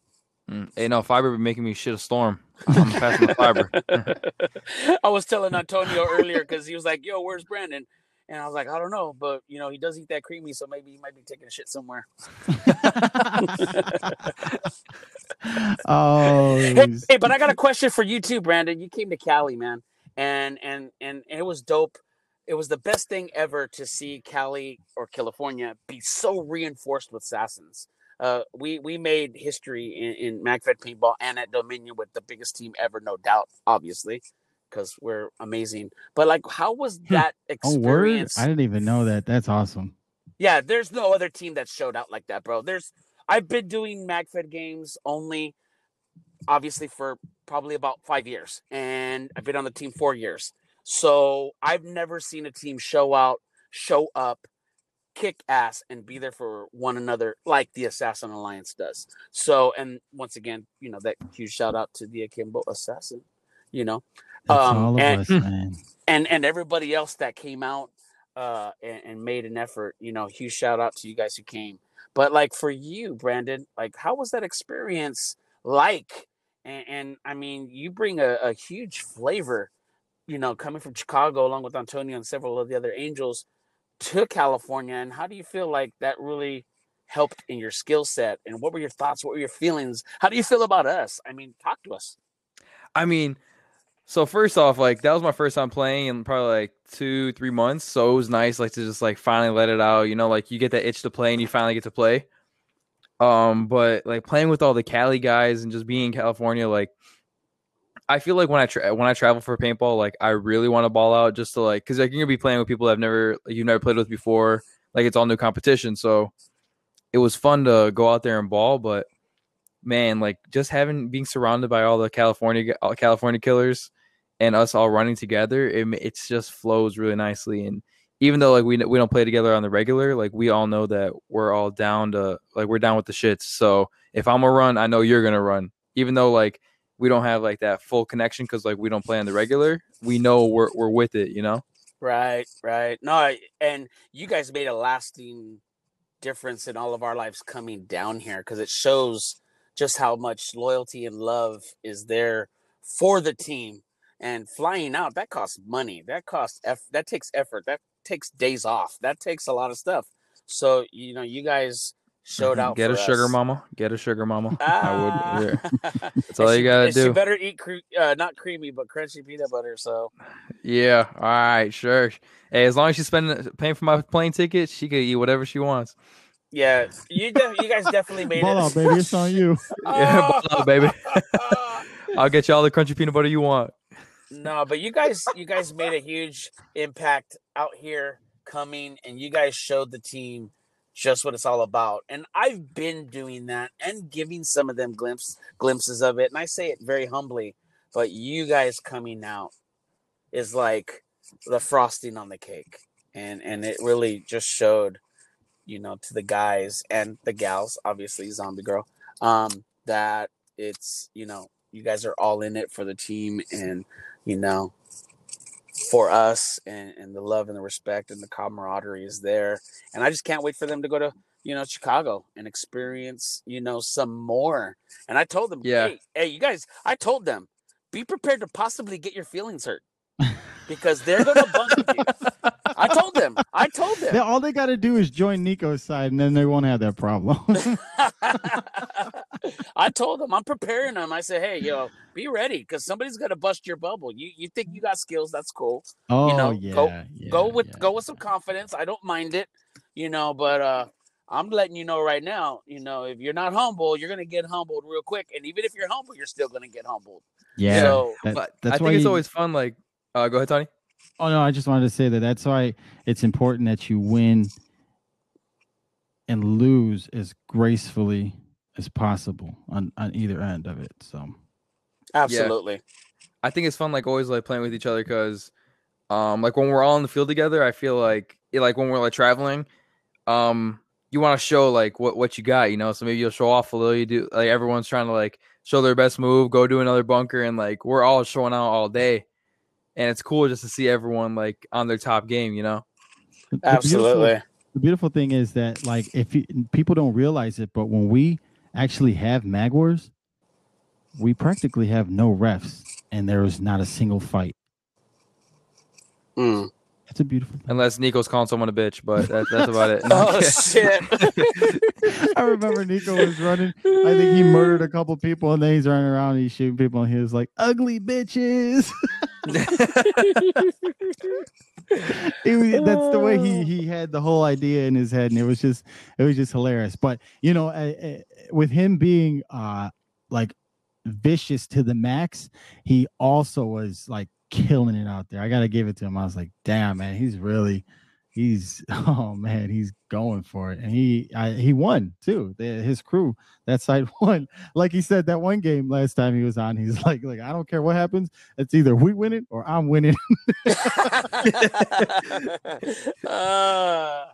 Speaker 1: Mm. Hey, no, fiber be making me shit a storm. I'm passing the fiber.
Speaker 2: I was telling Antonio earlier because he was like, "Yo, where's Brandon?" And I was like, "I don't know, but you know, he does eat that creamy, so maybe he might be taking a shit somewhere."
Speaker 3: oh,
Speaker 2: hey, hey, but I got a question for you too, Brandon. You came to Cali, man, and and and it was dope. It was the best thing ever to see Cali or California be so reinforced with assassins. Uh, we we made history in, in MagFed paintball and at Dominion with the biggest team ever, no doubt, obviously, because we're amazing. But like, how was that
Speaker 3: oh, word!
Speaker 2: experience?
Speaker 3: I didn't even know that. That's awesome.
Speaker 2: Yeah, there's no other team that showed out like that, bro. There's I've been doing MagFed games only obviously for probably about 5 years and I've been on the team 4 years. So, I've never seen a team show out, show up, kick ass and be there for one another like the Assassin Alliance does. So, and once again, you know, that huge shout out to the Akimbo Assassin, you know. Um, and-
Speaker 3: us,
Speaker 2: and and everybody else that came out uh and, and made an effort you know huge shout out to you guys who came but like for you brandon like how was that experience like and, and i mean you bring a, a huge flavor you know coming from chicago along with antonio and several of the other angels to california and how do you feel like that really helped in your skill set and what were your thoughts what were your feelings how do you feel about us i mean talk to us
Speaker 1: I mean, so first off, like that was my first time playing in probably like two, three months. So it was nice, like to just like finally let it out. You know, like you get that itch to play and you finally get to play. Um, but like playing with all the Cali guys and just being in California, like I feel like when I tra- uh, when I travel for paintball, like I really want to ball out just to like because like you're gonna be playing with people I've never like, you've never played with before. Like it's all new competition, so it was fun to go out there and ball. But man, like just having being surrounded by all the California all California killers and us all running together, it it's just flows really nicely. And even though like we we don't play together on the regular, like we all know that we're all down to like we're down with the shits. So if I'm gonna run, I know you're gonna run. Even though like we don't have like that full connection because like we don't play on the regular, we know we're we're with it. You know.
Speaker 2: Right, right. No, and you guys made a lasting difference in all of our lives coming down here because it shows just how much loyalty and love is there for the team. And flying out that costs money. That costs eff- that takes effort. That takes days off. That takes a lot of stuff. So you know, you guys showed
Speaker 1: Mhm.
Speaker 2: out.
Speaker 1: Get a
Speaker 2: for
Speaker 1: sugar mama. Get a sugar mama.
Speaker 2: Ah.
Speaker 1: I would. Yeah.
Speaker 2: That's
Speaker 1: all you gotta do.
Speaker 2: She
Speaker 1: do.
Speaker 2: better eat cre- uh, not creamy, but crunchy peanut butter. So
Speaker 1: Yeah. All right. Sure. Hey, as long as she's spending paying for my plane ticket, she could eat whatever she wants.
Speaker 2: yeah, you de- you guys definitely made
Speaker 3: Ball
Speaker 2: it.
Speaker 3: out, baby. It's on you.
Speaker 1: Yeah, ball out, baby. I'll get you all the crunchy peanut butter you want.
Speaker 2: no, but you guys you guys made a huge impact out here coming and you guys showed the team just what it's all about. And I've been doing that and giving some of them glimpse glimpses of it. And I say it very humbly, but you guys coming out is like the frosting on the cake. And and it really just showed, you know, to the guys and the gals, obviously zombie girl, um, that it's, you know, you guys are all in it for the team and you know for us and, and the love and the respect and the camaraderie is there. And i just can't wait for them to go to you know chicago and experience you know some more. And i told them
Speaker 1: Yeah.
Speaker 2: hey, hey you guys i told them be prepared to possibly get your feelings hurt because they're gonna bump you i told them i told them
Speaker 3: all they got to do is join Nico's side, and then they won't have that problem.
Speaker 2: I told them I'm preparing them. I said, "Hey, yo, be ready because somebody's gonna bust your bubble. You you think you got skills? That's cool.
Speaker 3: oh you
Speaker 2: know,
Speaker 3: yeah,
Speaker 2: go-
Speaker 3: yeah,
Speaker 2: go with
Speaker 3: yeah.
Speaker 2: go with some confidence. I don't mind it, you know. But uh, I'm letting you know right now, you know, if you're not humble, you're gonna get humbled real quick. And even if you're humble, you're still gonna get humbled.
Speaker 3: Yeah.
Speaker 2: So
Speaker 3: that-
Speaker 1: But
Speaker 3: that's
Speaker 1: I
Speaker 3: why
Speaker 1: think it's
Speaker 3: you-
Speaker 1: always fun. Like, uh, go ahead, Tony.
Speaker 3: Oh no, I just wanted to say that that's why it's important that you win and lose as gracefully as possible on, on either end of it. So
Speaker 2: absolutely.
Speaker 1: I think it's fun, like always, like playing with each other because, um, like when we're all in the field together, I feel like, it, like when we're like traveling, um, you want to show like what what you got, you know. So maybe you'll show off a little. You do like everyone's trying to like show their best move, go do another bunker, and like we're all showing out all day, and it's cool just to see everyone like on their top game, you know.
Speaker 3: the- the beautiful-
Speaker 2: Absolutely.
Speaker 3: the beautiful thing is that like if you, people don't realize it, but when we actually have mag wars, we practically have no refs, and there is not a single fight.
Speaker 2: Mm.
Speaker 3: It's a beautiful. Thing.
Speaker 1: Unless Nico's calling someone a bitch, but that, that's about it.
Speaker 2: Oh shit.
Speaker 3: I remember Nico was running. I think he murdered a couple people, and then he's running around and he's shooting people, and he was like, "Ugly bitches." Was- that's the way he he had the whole idea in his head, and it was just it was just hilarious. But you know, uh, uh, with him being uh like vicious to the max, he also was like killing it out there. I gotta give it to him. I was like, damn man, he's really he's oh man, he's going for it, and he I, he won too. The, his crew that side won. Like he said that one game last time he was on, he's like like I don't care what happens. It's either we win it or I'm winning.
Speaker 2: uh,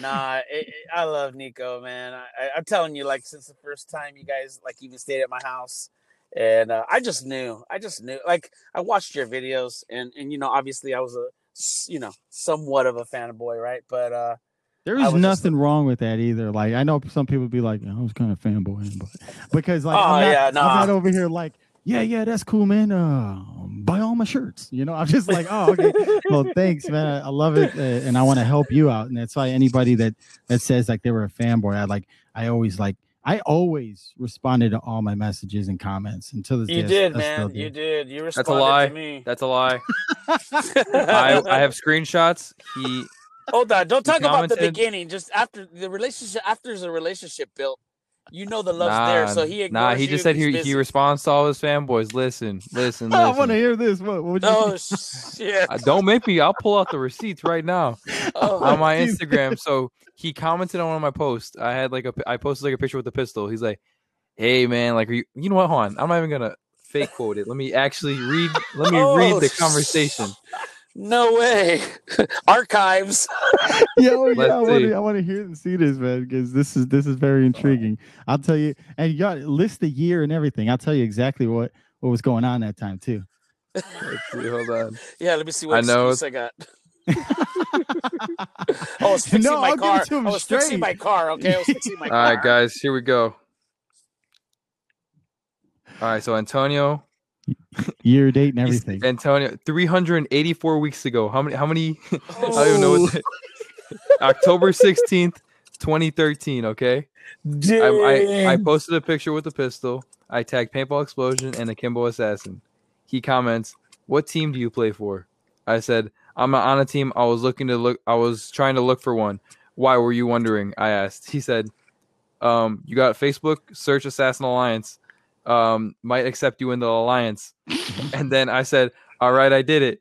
Speaker 2: nah, it, it- I love Nico, man. I, I, I'm telling you, like since the first time you guys like even stayed at my house, and uh, I just knew, I just knew. Like I watched your videos, and and you know, obviously I was a s- you know somewhat of a fanboy, right? But uh,
Speaker 3: There is
Speaker 2: was just
Speaker 3: nothing wrong with that either. Like I know some people be like, I was kind of fanboying, but because like
Speaker 2: Oh,
Speaker 3: I'm, not,
Speaker 2: yeah,
Speaker 3: I'm not over here like, yeah, yeah, that's cool, man. Uh, buy all my shirts. You know, I'm just like, oh, okay. well, thanks, man. I, I love it, uh, and I want to help you out. And that's why anybody that that says like they were a fanboy, I like, I always like, I always responded to all my messages and comments. until to this
Speaker 2: you
Speaker 3: day, I
Speaker 2: did, man.
Speaker 3: do.
Speaker 2: You did. You
Speaker 1: a
Speaker 2: responded
Speaker 1: lie.
Speaker 2: to me.
Speaker 1: That's a lie. I I have screenshots. He
Speaker 2: Hold on, don't
Speaker 1: He
Speaker 2: talk about the
Speaker 1: commented-
Speaker 2: beginning. Just after the relationship, after there's a relationship built, you know the love's there. So he
Speaker 1: nah, he
Speaker 2: you
Speaker 1: just said he
Speaker 2: busy.
Speaker 1: he responds to all his fanboys. Listen, listen,
Speaker 3: I want to hear this. What, what would you?
Speaker 2: Oh shit!
Speaker 1: Don't make me. I'll pull out the receipts right now
Speaker 2: Oh,
Speaker 1: on my
Speaker 3: Jeez.
Speaker 1: Instagram. So he commented on one of my posts. I had like a I posted like a picture with a pistol. He's like, "Hey man, like, are you, you know what? Hold on, I'm not even gonna fake quote it. Let me actually read. Let me
Speaker 2: Oh,
Speaker 1: read the
Speaker 2: sh-
Speaker 1: conversation.
Speaker 2: No way. Archives.
Speaker 3: yeah, oh, yeah, I want to, I want to hear and see this, man, because this is this is very intriguing. I'll tell you, and you got list the year and everything. I'll tell you exactly what what was going on that time too.
Speaker 1: Let's see, hold on.
Speaker 2: Yeah, let me see what
Speaker 1: I know
Speaker 2: I got. I was fixing
Speaker 3: No,
Speaker 2: my
Speaker 3: I'll give
Speaker 2: car.
Speaker 3: to him
Speaker 2: I was fixing my car. Okay, I was fixing my
Speaker 1: All
Speaker 2: car.
Speaker 1: right, guys, here we go. All right, so Antonio,
Speaker 3: year, date, and
Speaker 1: he's-
Speaker 3: everything.
Speaker 1: Antonio, 384 weeks ago. How many? How many? I don't even know. What the- October 16th, 2013. Okay. I, I, I posted a picture with a pistol. I tagged Paintball Explosion and Akimbo Assassin. He comments, "What team do you play for?" I said, "I'm not on a team. I was looking to look. I was trying to look for one. Why were you wondering?" I asked. He said, um, "You got Facebook. Search Assassin Alliance. Um, might accept you in the alliance." and then I said, "All right, I did it."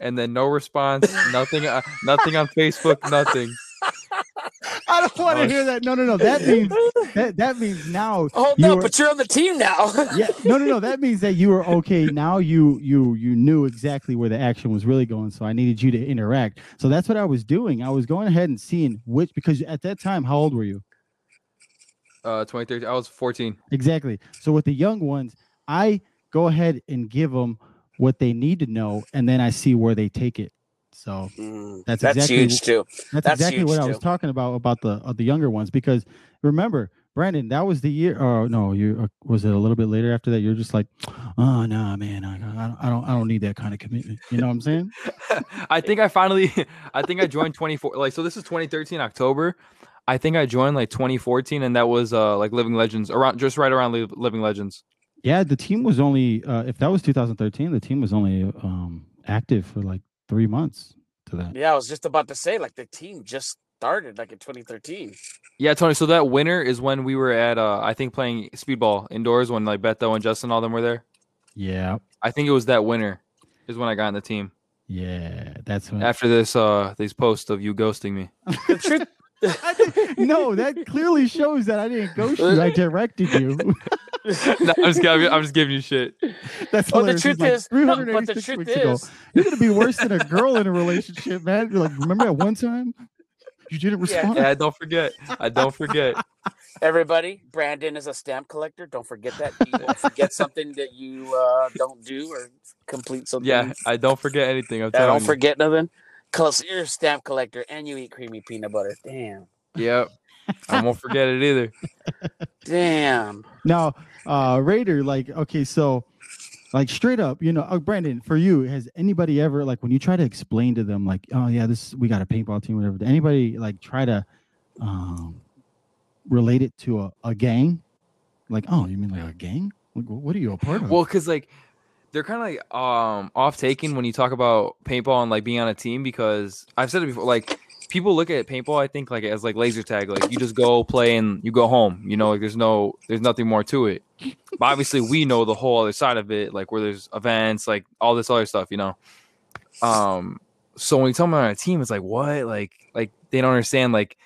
Speaker 1: And then no response. Nothing. Uh, nothing on Facebook. Nothing.
Speaker 3: I don't want to
Speaker 1: Oh,
Speaker 3: hear that. No, no, no. That means that that means now.
Speaker 2: Hold
Speaker 3: you
Speaker 2: up,
Speaker 3: were-
Speaker 2: but you're on the team now.
Speaker 3: yeah, no, no, no. That means that you were okay. Now you you you knew exactly where the action was really going. So I needed you to interact. So that's what I was doing. I was going ahead and seeing which because at that time, how old were you?
Speaker 1: Uh, 2013. I was 14.
Speaker 3: Exactly. So with the young ones, I go ahead and give them what they need to know, and then I see where they take it. So
Speaker 2: Mm,
Speaker 3: That's
Speaker 2: that's
Speaker 3: exactly
Speaker 2: huge too.
Speaker 3: that's,
Speaker 2: That's
Speaker 3: exactly what
Speaker 2: huge,
Speaker 3: I was talking about about the uh, the younger ones. Because remember, Brandon, that was the year. Oh no, you uh, was it a little bit later after that? You're just like, oh no, man, I, I, don't- I don't I don't need that kind of commitment. You know what I'm saying?
Speaker 1: I think I finally, I think I joined 24. Like, so this is 2013 October. I think I joined like 2014, and that was uh like Living Legends around just right around Living Legends.
Speaker 3: Yeah, the team was only uh, if that was 2013, the team was only um, active for like three months to that.
Speaker 2: Yeah, I was just about to say, like the team just started, like in 2013.
Speaker 1: Yeah, Tony. So that winter is when we were at, uh, I think, playing speedball indoors when like Beto and Justin all them were there.
Speaker 3: Yeah,
Speaker 1: I think it was that winter is when I got in the team.
Speaker 3: yeah, that's when.
Speaker 1: After this, uh, these posts of you ghosting me.
Speaker 2: The truth,
Speaker 3: I didn't- no, that clearly shows that I didn't ghost you. I directed you.
Speaker 1: no, I'm just, giving, I'm just giving you shit.
Speaker 3: That's
Speaker 2: oh, the truth
Speaker 3: like
Speaker 2: is, no, but the
Speaker 3: 386
Speaker 2: truth
Speaker 3: weeks ago.
Speaker 2: is,
Speaker 3: You're gonna be worse than a girl in a relationship, man. You're like, remember that one time you didn't respond?
Speaker 1: Yeah, I don't forget. I don't forget.
Speaker 2: everybody, Brandon is a stamp collector. Don't forget that. You won't forget something that you uh, don't do or complete something.
Speaker 1: Yeah, I don't forget anything. I'm
Speaker 2: I
Speaker 1: telling
Speaker 2: don't
Speaker 1: you.
Speaker 2: forget nothing. Cause you're a stamp collector and you eat creamy peanut butter. Damn.
Speaker 1: Yep. I won't forget it either.
Speaker 2: Damn.
Speaker 3: Now, uh, Raider, like, okay, so like straight up, you know, uh, Brandon, for you, has anybody ever like when you try to explain to them, like, oh yeah, this we got a paintball team, whatever. Did anybody like try to um relate it to a, a gang? Like, oh, you mean like a gang? Like, what are you a part of?
Speaker 1: Well, because like they're kind of like um off taken when you talk about paintball and like being on a team because I've said it before. Like people look at paintball, I think like as like laser tag. Like you just go play and you go home. You know, like there's no there's nothing more to it. But obviously, we know the whole other side of it, like where there's events, like all this other stuff. You know. Um. So when you tell them on a team, it's like what? Like like they don't understand. Like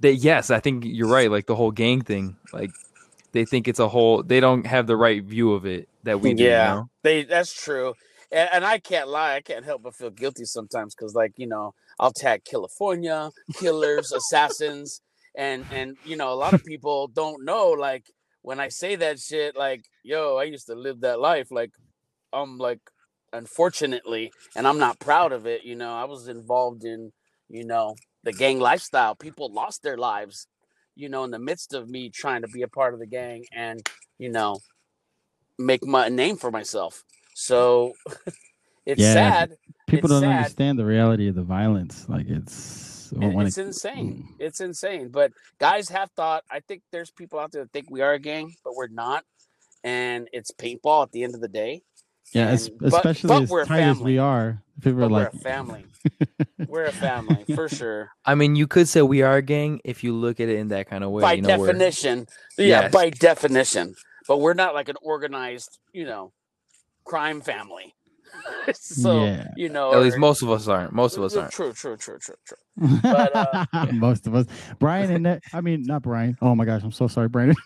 Speaker 1: they yes, I think you're right. Like the whole gang thing. Like they think it's a whole. They don't have the right view of it that we do. you
Speaker 2: Yeah.
Speaker 1: know?
Speaker 2: They that's true. And, and I can't lie, I can't help but feel guilty sometimes because like, you know, I'll tag California, killers, assassins, and and you know, a lot of people don't know like when I say that shit, like, yo, I used to live that life. Like I'm like unfortunately, and I'm not proud of it, you know, I was involved in, you know, the gang lifestyle. People lost their lives, you know, in the midst of me trying to be a part of the gang and, you know, make my name for myself. So it's
Speaker 3: Yeah,
Speaker 2: sad.
Speaker 3: People
Speaker 2: it's
Speaker 3: don't
Speaker 2: sad.
Speaker 3: understand the reality of the violence. Like it's
Speaker 2: it's
Speaker 3: it-
Speaker 2: insane. Mm. It's insane. But guys have thought. I think there's people out there that think we are a gang, but we're not. And it's paintball at the end of the day.
Speaker 3: Yeah,
Speaker 2: And-
Speaker 3: especially
Speaker 2: but
Speaker 3: as
Speaker 2: we're a
Speaker 3: tight as we are. People are
Speaker 2: But we're
Speaker 3: like,
Speaker 2: a family. we're a family for sure.
Speaker 1: I mean, you could say we are a gang if you look at it in that kind of way.
Speaker 2: by
Speaker 1: you know, where-
Speaker 2: definition. Yeah,
Speaker 1: Yes.
Speaker 2: by definition. But we're not like an organized, you know, crime family. so
Speaker 3: Yeah.
Speaker 2: you know,
Speaker 1: at least
Speaker 2: or-
Speaker 1: most of us aren't. Most of us aren't.
Speaker 2: True, true, true, true, true. But, uh,
Speaker 3: most of us. Brian and that, I mean, not Brian. Oh my gosh, I'm so sorry, Brandon.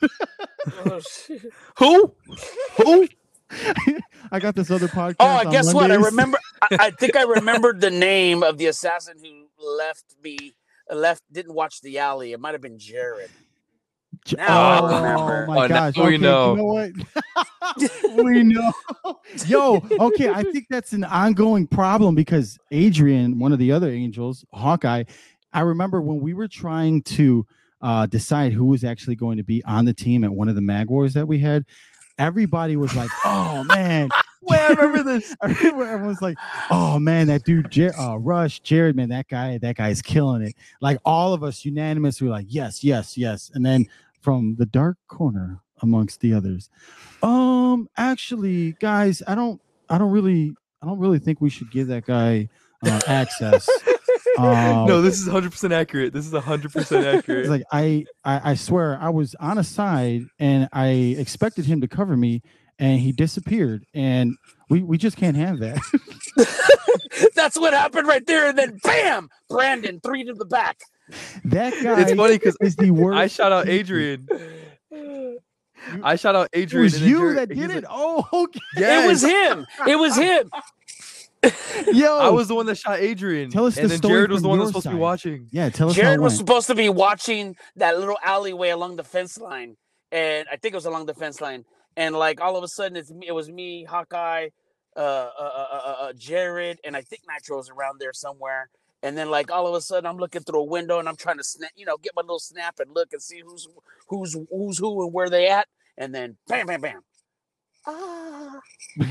Speaker 2: Oh.
Speaker 1: Who? Who?
Speaker 3: I got this other podcast.
Speaker 2: Oh, I
Speaker 3: on
Speaker 2: guess what? I remember. I, I think I remembered the name of the assassin who left me. Left didn't watch the alley. It might have been Jared.
Speaker 3: J-
Speaker 2: Now I
Speaker 3: oh
Speaker 2: remember.
Speaker 3: my
Speaker 1: Oh, now
Speaker 3: gosh.
Speaker 1: we
Speaker 3: okay,
Speaker 1: know.
Speaker 3: You know what? we know. Yo, okay. I think that's an ongoing problem because Adrian, one of the other angels, Hawkeye, I remember when we were trying to uh, decide who was actually going to be on the team at one of the Mag Wars that we had, everybody was like, oh man.
Speaker 1: Wait, I remember this.
Speaker 3: I remember everyone's like, "Oh man, that dude, Jer- uh, Rush, Jared, man, that guy, that guy's killing it." Like all of us, unanimous, we were like, "Yes, yes, yes." And then from the dark corner, amongst the others, um, actually, guys, I don't, I don't really, I don't really think we should give that guy uh, access. Um,
Speaker 1: no, this is 100% accurate. This is 100%
Speaker 3: it's
Speaker 1: accurate.
Speaker 3: like I, I, I swear, I was on a side and I expected him to cover me, and he disappeared, and we, we just can't have that.
Speaker 2: That's what happened right there, and then bam, Brandon three to the back.
Speaker 3: that guy
Speaker 1: it's funny because
Speaker 3: is the worst.
Speaker 1: I shout out Adrian. I shout out Adrian. It was
Speaker 3: you
Speaker 1: Jared-
Speaker 3: that
Speaker 1: he's
Speaker 3: did
Speaker 1: like,
Speaker 3: it. Oh, okay.
Speaker 1: Yes,
Speaker 2: It was him. It was him.
Speaker 3: Yo,
Speaker 1: I was the one that shot Adrian.
Speaker 3: Tell us
Speaker 1: and
Speaker 3: the
Speaker 1: then
Speaker 3: story
Speaker 1: Jared was the one
Speaker 3: your
Speaker 1: that's supposed to be watching.
Speaker 3: yeah. Tell us
Speaker 2: Jared was supposed to be watching that little alleyway along the fence line, and I think it was along the fence line. And like all of a sudden, it's me. It was me, Hawkeye, uh, uh, uh, uh, uh, Jared, and I think Nitro was around there somewhere. And then like all of a sudden, I'm looking through a window and I'm trying to snap, you know, get my little snap and look and see who's who's who's who and where they at. And then bam, bam, bam. Ah.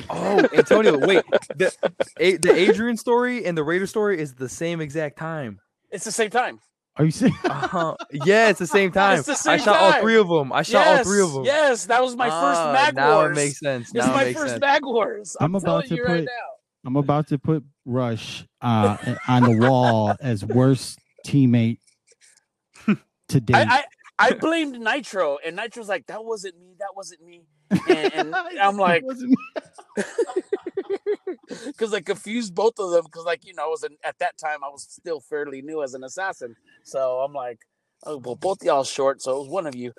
Speaker 1: Oh, Antonio, wait. The, A, the Adrian story and the Raider story is the same exact time.
Speaker 2: It's the same time.
Speaker 3: Are you saying?
Speaker 1: Uh-huh. Yeah, it's the same time.
Speaker 2: It's the
Speaker 1: I
Speaker 2: same
Speaker 1: shot all three of them. I shot all three of them.
Speaker 2: Yes, that was my first
Speaker 1: Ah,
Speaker 2: Mag
Speaker 1: Now
Speaker 2: Wars.
Speaker 1: it makes sense.
Speaker 2: It's
Speaker 1: Now it
Speaker 2: my first
Speaker 1: sense.
Speaker 2: Mag Wars.
Speaker 3: I'm
Speaker 2: I'm,
Speaker 3: about to
Speaker 2: you right
Speaker 3: put-
Speaker 2: now.
Speaker 3: I'm about to put Rush uh, on the wall as worst teammate today.
Speaker 2: I, I I blamed Nitro, and Nitro's like, "That wasn't me. That wasn't me." And, and I'm like, because I confused both of them. Because like you know, I was an, at that time I was still fairly new as an assassin, so I'm like, oh well, both y'all short, so it was one of you.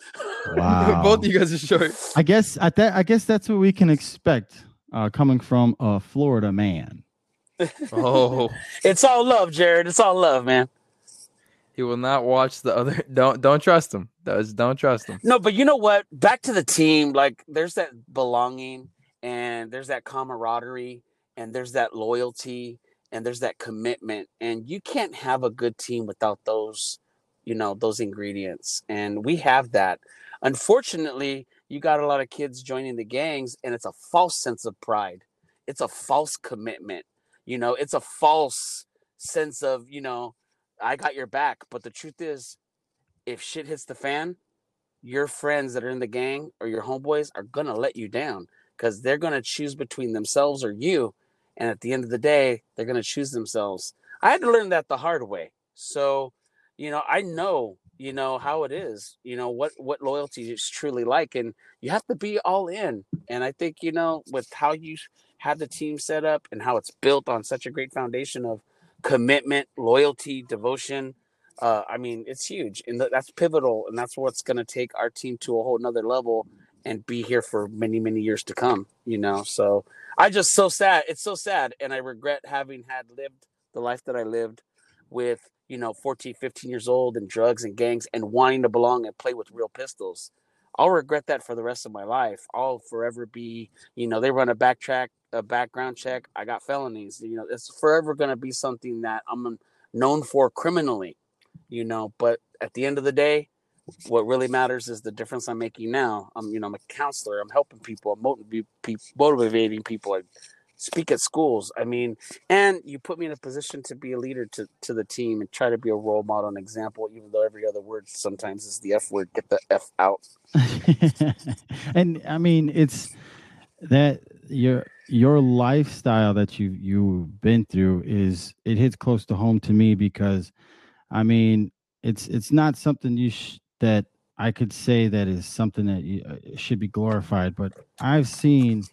Speaker 3: Wow.
Speaker 1: Both of you guys are short.
Speaker 3: I guess I that I guess that's what we can expect uh, coming from a Florida man.
Speaker 1: Oh,
Speaker 2: It's all love, Jared. It's all love, man.
Speaker 1: He will not watch the other. Don't don't trust him. Does don't trust him.
Speaker 2: No, but you know what? Back to the team. Like, there's that belonging, and there's that camaraderie, and there's that loyalty, and there's that commitment. And you can't have a good team without those, you know, those ingredients. And we have that. Unfortunately, you got a lot of kids joining the gangs, and it's a false sense of pride. It's a false commitment. You know, it's a false sense of, you know, I got your back. But the truth is, if shit hits the fan, your friends that are in the gang or your homeboys are gonna let you down because they're gonna choose between themselves or you. And at the end of the day, they're gonna choose themselves. I had to learn that the hard way. So, you know, I know, you know, how it is, you know, what what loyalty is truly like. And you have to be all in. And I think, you know, with how you have the team set up and how it's built on such a great foundation of commitment, loyalty, devotion, uh, I mean, it's huge, and th- that's pivotal, and that's what's going to take our team to a whole nother level and be here for many, many years to come. You know, so I just so sad. It's so sad, and I regret having had lived the life that I lived with you know 14 15 years old and drugs and gangs and wanting to belong and play with real pistols i'll regret that for the rest of my life. I'll forever be you know they run a backtrack a background check i got felonies you know it's forever going to be something that i'm known for criminally you know but at the end of the day what really matters is the difference i'm making now. I'm you know i'm a counselor i'm helping people i'm motivating people, speak at schools i mean and you put me in a position to be a leader to, to the team and try to be a role model and example even though every other word sometimes is the f word get the f out
Speaker 3: and I mean, it's that your your lifestyle that you you've been through is it hits close to home to me because, I mean, it's it's not something you sh- that I could say that is something that you, uh, should be glorified. But I've seen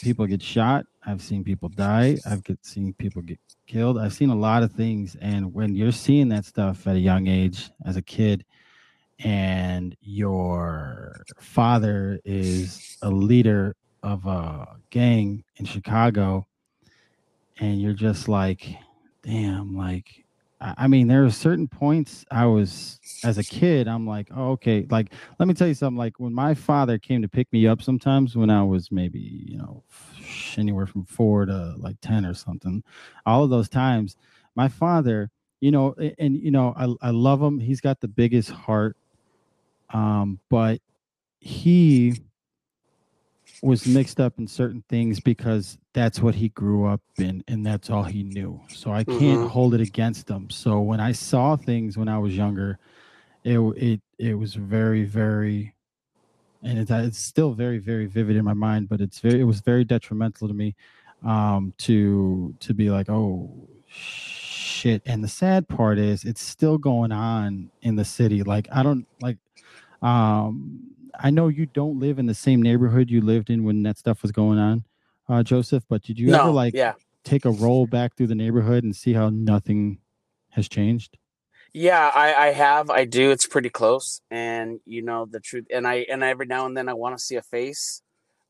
Speaker 3: people get shot. I've seen people die. I've get, seen people get killed. I've seen a lot of things, and when you're seeing that stuff at a young age as a kid and your father is a leader of a gang in Chicago, and you're just like, damn, like, I mean, there are certain points I was, as a kid, I'm like, oh, okay. Like, let me tell you something. Like, when my father came to pick me up sometimes when I was maybe, you know, anywhere from four to like 10 or something, all of those times, my father, you know, a- and, you know, I, I love him. He's got the biggest heart um, but he was mixed up in certain things because that's what he grew up in and that's all he knew. So I can't
Speaker 2: Mhm.
Speaker 3: hold it against him. So when I saw things when I was younger, it it it was very very and it's, it's still very very vivid in my mind, but it's very it was very detrimental to me um to to be like, "Oh shit." And the sad part is it's still going on in the city. Like I don't like um, I know you don't live in the same neighborhood you lived in when that stuff was going on, uh, Joseph. But did you
Speaker 2: no
Speaker 3: ever like
Speaker 2: yeah
Speaker 3: take a roll back through the neighborhood and see how nothing has changed?
Speaker 2: Yeah, I, I have. I do. It's pretty close. And you know, the truth and I and every now and then I want to see a face.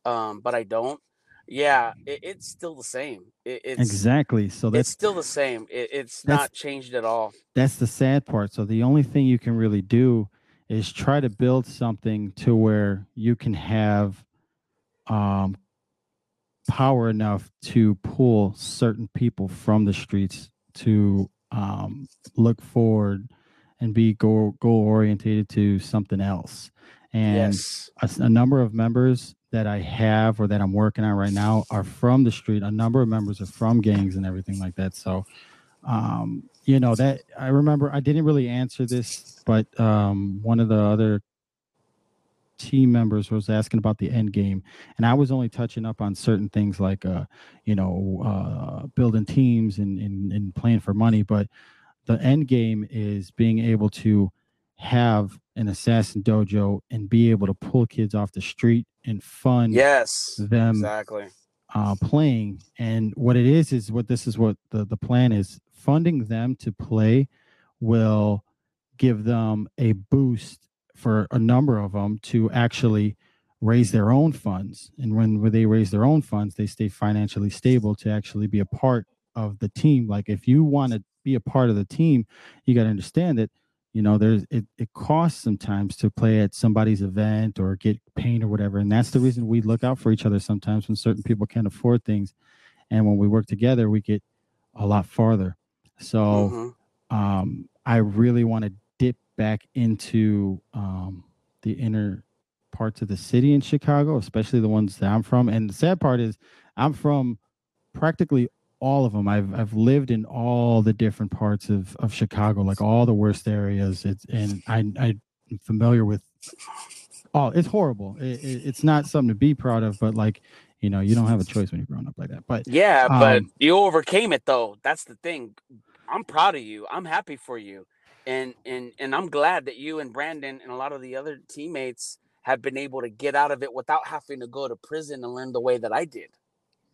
Speaker 2: Um, but I don't. Yeah, it, it's still the same. It, it's
Speaker 3: exactly. So
Speaker 2: it's
Speaker 3: that's
Speaker 2: still the same. It, it's not changed at all.
Speaker 3: that's the sad part. So the only thing you can really do is try to build something to where you can have um, power enough to pull certain people from the streets to um, look forward and be goal goal orientated to something else. And
Speaker 2: yes.
Speaker 3: a, a number of members that I have or that I'm working on right now are from the street. A number of members are from gangs and everything like that. So, um, you know, that I remember I didn't really answer this, but um, one of the other team members was asking about the end game, and I was only touching up on certain things like, uh, you know, uh, building teams and, and and playing for money. But the end game is being able to have an assassin dojo and be able to pull kids off the street and fund
Speaker 2: Yes.
Speaker 3: them
Speaker 2: Exactly.
Speaker 3: uh, playing. And what it is is what this is what the, the plan is funding them to play will give them a boost for a number of them to actually raise their own funds. And when, they raise their own funds, they stay financially stable to actually be a part of the team. Like if you want to be a part of the team, you got to understand that you know there's it, it costs sometimes to play at somebody's event or get paint or whatever and that's the reason we look out for each other sometimes when certain people can't afford things and when we work together we get a lot farther so
Speaker 2: Mhm.
Speaker 3: um i really want to dip back into um the inner parts of the city in chicago especially the ones that i'm from and the sad part is i'm from practically all of them i've i've lived in all the different parts of of chicago like all the worst areas it's and i i'm familiar with oh it's horrible it, it, it's not something to be proud of but like you know you don't have a choice when you're growing up like that but
Speaker 2: Yeah, but
Speaker 3: Um,
Speaker 2: you overcame it though. That's the thing. I'm proud of you. I'm happy for you. And and and I'm glad that you and Brandon and a lot of the other teammates have been able to get out of it without having to go to prison and learn the way that I did.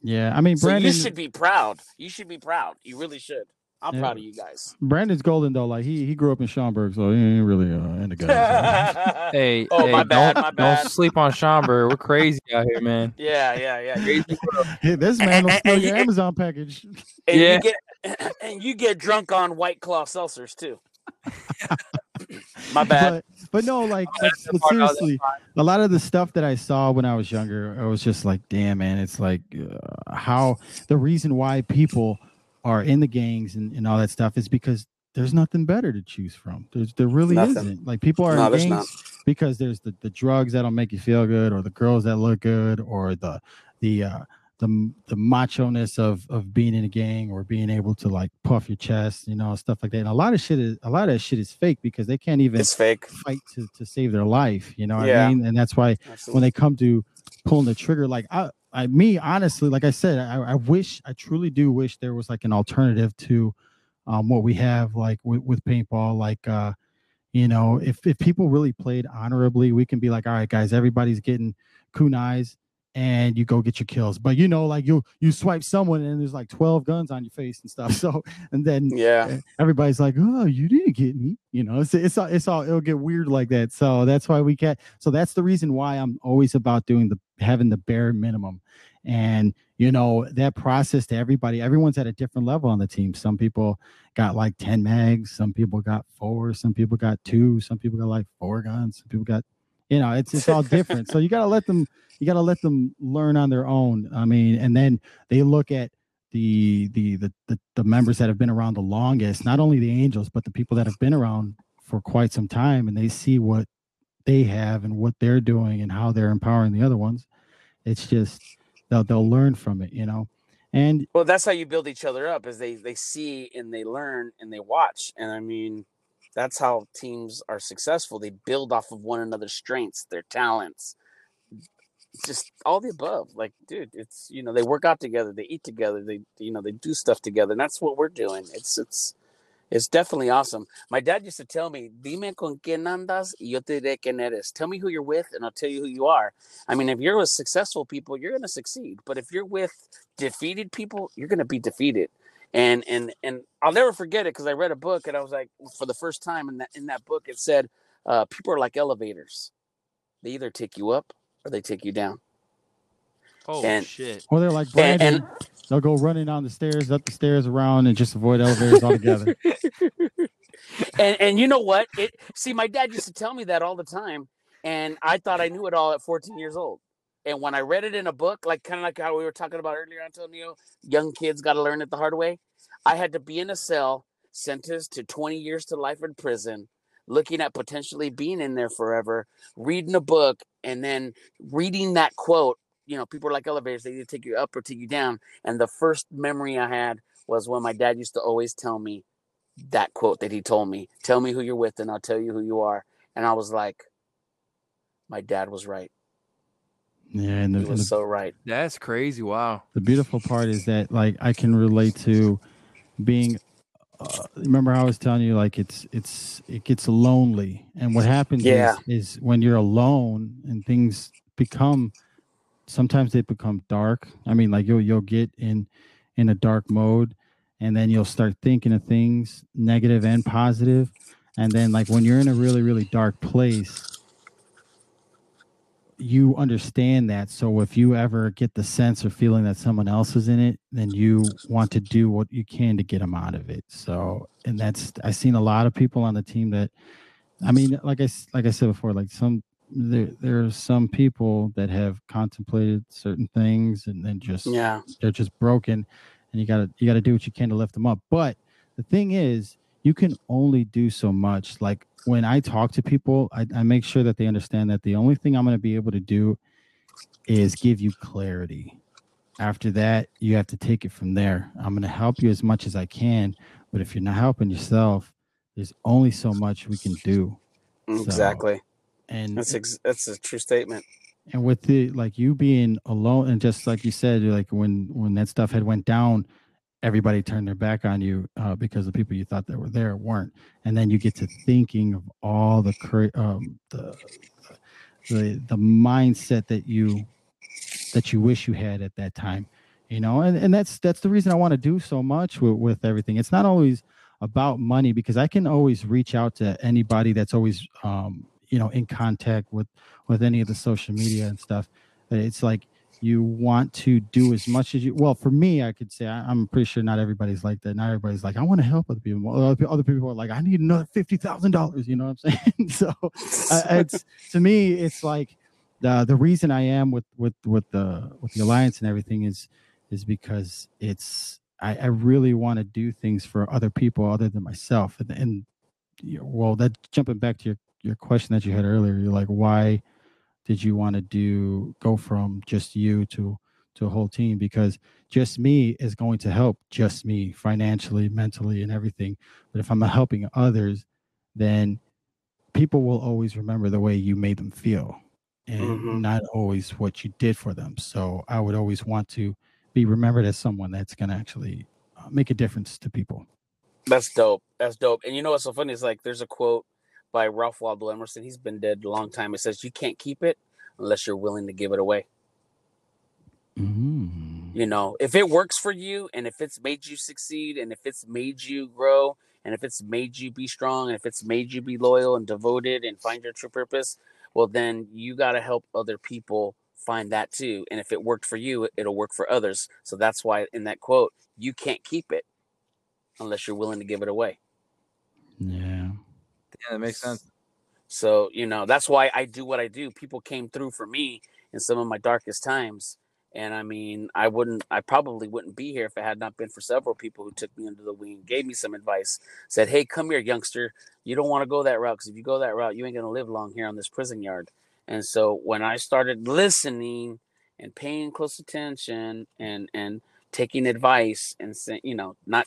Speaker 3: yeah i mean
Speaker 2: So
Speaker 3: brandon
Speaker 2: you should be proud. You should be proud. You really should. I'm
Speaker 3: Yeah.
Speaker 2: proud of you guys.
Speaker 3: brandon's golden though like he he grew up in schaumburg so he ain't really uh into guns
Speaker 2: yeah,
Speaker 1: Hey,
Speaker 2: Oh,
Speaker 1: hey,
Speaker 2: my bad,
Speaker 1: don't,
Speaker 2: my bad.
Speaker 1: don't sleep on Schaumburg. We're crazy out here, man.
Speaker 2: yeah, yeah. Yeah.
Speaker 3: Hey, this man will
Speaker 2: And-
Speaker 3: steal your amazon package
Speaker 2: And
Speaker 1: Yeah.
Speaker 2: you get and you get drunk on white claw seltzers too. My bad.
Speaker 3: but but no like but, but
Speaker 1: part I was-
Speaker 3: seriously a lot of the stuff that i saw when i was younger i was just like damn man it's like uh, how the reason why people are in the gangs and, and all that stuff is because there's nothing better to choose from there's there really
Speaker 2: Nothing.
Speaker 3: isn't like people are
Speaker 2: No,
Speaker 3: in gangs because there's the, the drugs that'll make you feel good or the girls that look good or the the uh the the macho ness of of being in a gang or being able to like puff your chest you know stuff like that and a lot of shit is a lot of shit is fake because they can't even
Speaker 2: It's fake.
Speaker 3: fight to, to save their life you know what
Speaker 2: Yeah.
Speaker 3: i mean and that's why when they come to pulling the trigger like i i me honestly like i said i, I wish i truly do wish there was like an alternative to um what we have like with, with paintball like uh you know if if people really played honorably we can be like all right guys everybody's getting kunais and you go get your kills but you know like you you swipe someone and there's like 12 guns on your face and stuff so and then
Speaker 2: Yeah.
Speaker 3: everybody's like, "Oh, you didn't get me," you know. It's it's all it's all it'll get weird like that. So that's why we can't. So that's the reason why I'm always about doing the having the bare minimum, and you know that process to everybody. Everyone's at a different level on the team. Some people got like ten mags, some people got four, some people got two, some people got like four guns, some people got, you know, it's it's all different. so you gotta let them you gotta let them learn on their own. I mean, and then they look at the, the the the the members that have been around the longest, not only the angels, but the people that have been around for quite some time, and they see what they have and what they're doing and how they're empowering the other ones. It's just they'll they'll learn from it, you know. And
Speaker 2: Well, that's how you build each other up is they they see and they learn and they watch. And I mean, that's how teams are successful. They build off of one another's strengths, their talents, just all the above. Like, dude, it's you know, they work out together, they eat together, they you know, they do stuff together. And that's what we're doing. It's it's it's definitely awesome. My dad used to tell me, Dime con quién andas y yo te diré quién eres. Tell me who you're with and I'll tell you who you are. I mean, if you're with successful people, you're going to succeed. But if you're with defeated people, you're going to be defeated. And and and I'll never forget it because I read a book and I was like, for the first time in that in that book, it said, uh, people are like elevators. They either take you up or they take you down.
Speaker 1: Oh
Speaker 2: And-
Speaker 1: shit!
Speaker 3: or they're like
Speaker 2: And- and-
Speaker 3: they'll go running down the stairs, up the stairs, around, and just avoid elevators altogether.
Speaker 2: and and you know what? It see, my dad used to tell me that all the time, and I thought I knew it all at 14 years old. And when I read it in a book, like kind of like how we were talking about earlier, Antonio, young kids got to learn it the hard way. I had to be in a cell, sentenced to 20 years to life in prison, looking at potentially being in there forever, reading a book, and then reading that quote. You know, people are like elevators; they either take you up or take you down. And the first memory I had was when my dad used to always tell me, that quote that he told me tell me who you're with and i'll tell you who you are and i was like my dad was right
Speaker 3: Yeah, and the,
Speaker 2: he
Speaker 3: and
Speaker 2: was
Speaker 3: the,
Speaker 2: so right
Speaker 1: That's crazy. Wow.
Speaker 3: the beautiful part is that like I can relate to being uh, remember I was telling you like it's it's it gets lonely, and what happens
Speaker 2: Yeah.
Speaker 3: is is when you're alone and things become sometimes they become dark. I mean, like you'll you'll get in in a dark mode, and then you'll start thinking of things negative and positive, and then like when you're in a really really dark place you understand that. So if you ever get the sense or feeling that someone else is in it then you want to do what you can to get them out of it. So and that's i've seen a lot of people on the team that i mean like i like i said before like some there there are some people that have contemplated certain things and then just
Speaker 2: Yeah.
Speaker 3: they're just broken and you gotta you gotta do what you can to lift them up. But the thing is you can only do so much like when i talk to people i, I make sure that they understand that the only thing i'm going to be able to do is give you clarity after that you have to take it from there i'm going to help you as much as i can but if you're not helping yourself there's only so much we can do
Speaker 2: Exactly.
Speaker 3: and
Speaker 2: That's ex- that's a true statement.
Speaker 3: and with the like you being alone and just like you said like when when that stuff had went down everybody turned their back on you uh, because the people you thought that were there weren't. And then you get to thinking of all the cra- um the the the mindset that you that you wish you had at that time you know? And, and that's that's the reason i want to do so much with, with everything. It's not always about money because i can always reach out to anybody that's always um you know in contact with with any of the social media and stuff. It's like you want to do as much as you well for me i could say I, i'm pretty sure not everybody's like that. Not everybody's like i want to help other people. Other people are like i need another $50000 you know what i'm saying? So uh, it's to me it's like the the reason i am with with with the with the alliance and everything is is because it's i i really want to do things for other people other than myself. And, and well that jumping back to your your question that you had earlier you're like why did you want to do go from just you to to a whole team because just me is going to help just me financially mentally and everything but if i'm helping others then people will always remember the way you made them feel and
Speaker 2: Mhm.
Speaker 3: not always what you did for them so i would always want to be remembered as someone that's going to actually uh, make a difference to people
Speaker 2: That's dope. That's dope. And you know what's so funny is like there's a quote by Ralph Waldo Emerson. He's been dead a long time. It says you can't keep it unless you're willing to give it away.
Speaker 3: mm.
Speaker 2: You know, if it works for you and if it's made you succeed and if it's made you grow and if it's made you be strong and if it's made you be loyal and devoted and find your true purpose, well then you got to help other people find that too. And if it worked for you, it'll work for others. So that's why in that quote, you can't keep it unless you're willing to give it away.
Speaker 3: yeah
Speaker 1: Yeah, that makes sense.
Speaker 2: So, you know, that's why I do what I do. People came through for me in some of my darkest times. And I mean, I wouldn't, I probably wouldn't be here if it had not been for several people who took me under the wing, gave me some advice, said, Hey, come here, youngster. You don't want to go that route because if you go that route, you ain't going to live long here on this prison yard. And so when I started listening and paying close attention and, and taking advice and, you know, not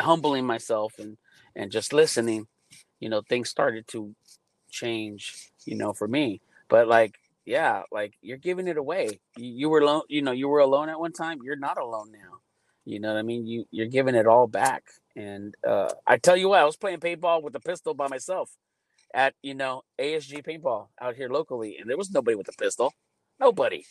Speaker 2: humbling myself and, and just listening, you know, things started to change, you know, for me. But like, yeah, like you're giving it away. You, you were alone, you know, you were alone at one time. You're not alone now. You know what I mean? You you're giving it all back. And uh, I tell you what, I was playing paintball with a pistol by myself at you know ASG paintball out here locally, and there was nobody with a pistol. Nobody.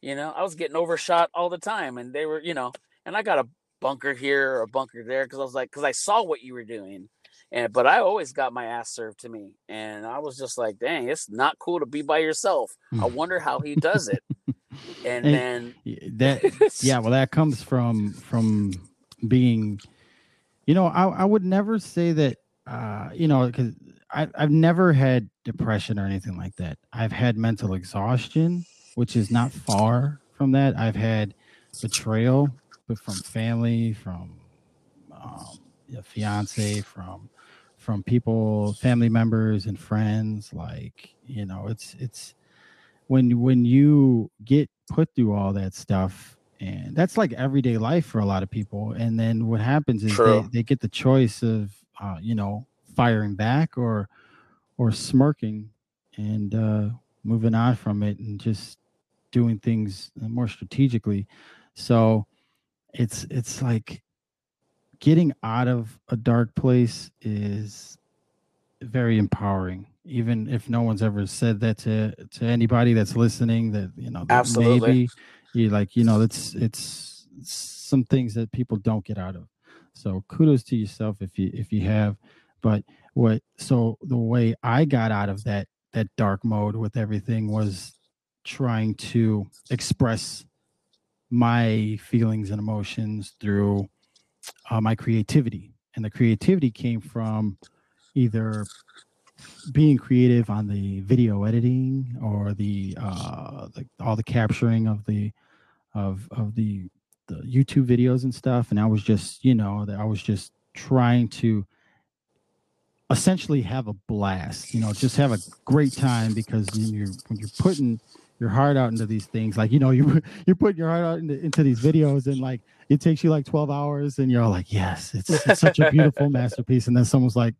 Speaker 2: You know, I was getting overshot all the time, and they were, you know, and I got a bunker here or a bunker there because I was like, because I saw what you were doing, and but I always got my ass served to me, and I was just like, dang, it's not cool to be by yourself. I wonder how he does it. And
Speaker 3: Hey,
Speaker 2: then
Speaker 3: that yeah well that comes from from being you know i, I would never say that uh you know because i've never had depression or anything like that i've had mental exhaustion which is not far from that i've had betrayal but from family from um, a fiance from from people family members and friends like you know it's it's when when you get put through all that stuff and that's like everyday life for a lot of people and then what happens is they, they get the choice of uh, you know firing back or or smirking and uh moving on from it and just doing things more strategically. So it's it's like getting out of a dark place is very empowering. Even if no one's ever said that to to anybody that's listening that you know
Speaker 2: Absolutely.
Speaker 3: maybe you like you know it's it's some things that people don't get out of. So kudos to yourself if you if you have. But what so the way i got out of that that dark mode with everything was trying to express my feelings and emotions through uh, my creativity. And the creativity came from either being creative on the video editing or the uh the, all the capturing of the of of the the youtube videos and stuff. And i was just you know that i was just trying to essentially have a blast you know just have a great time because when you're when you're putting your heart out into these things. Like you know you you're putting your heart out into, into these videos and like it takes you like 12 hours and you're like yes it's, it's such a beautiful masterpiece. And then someone's like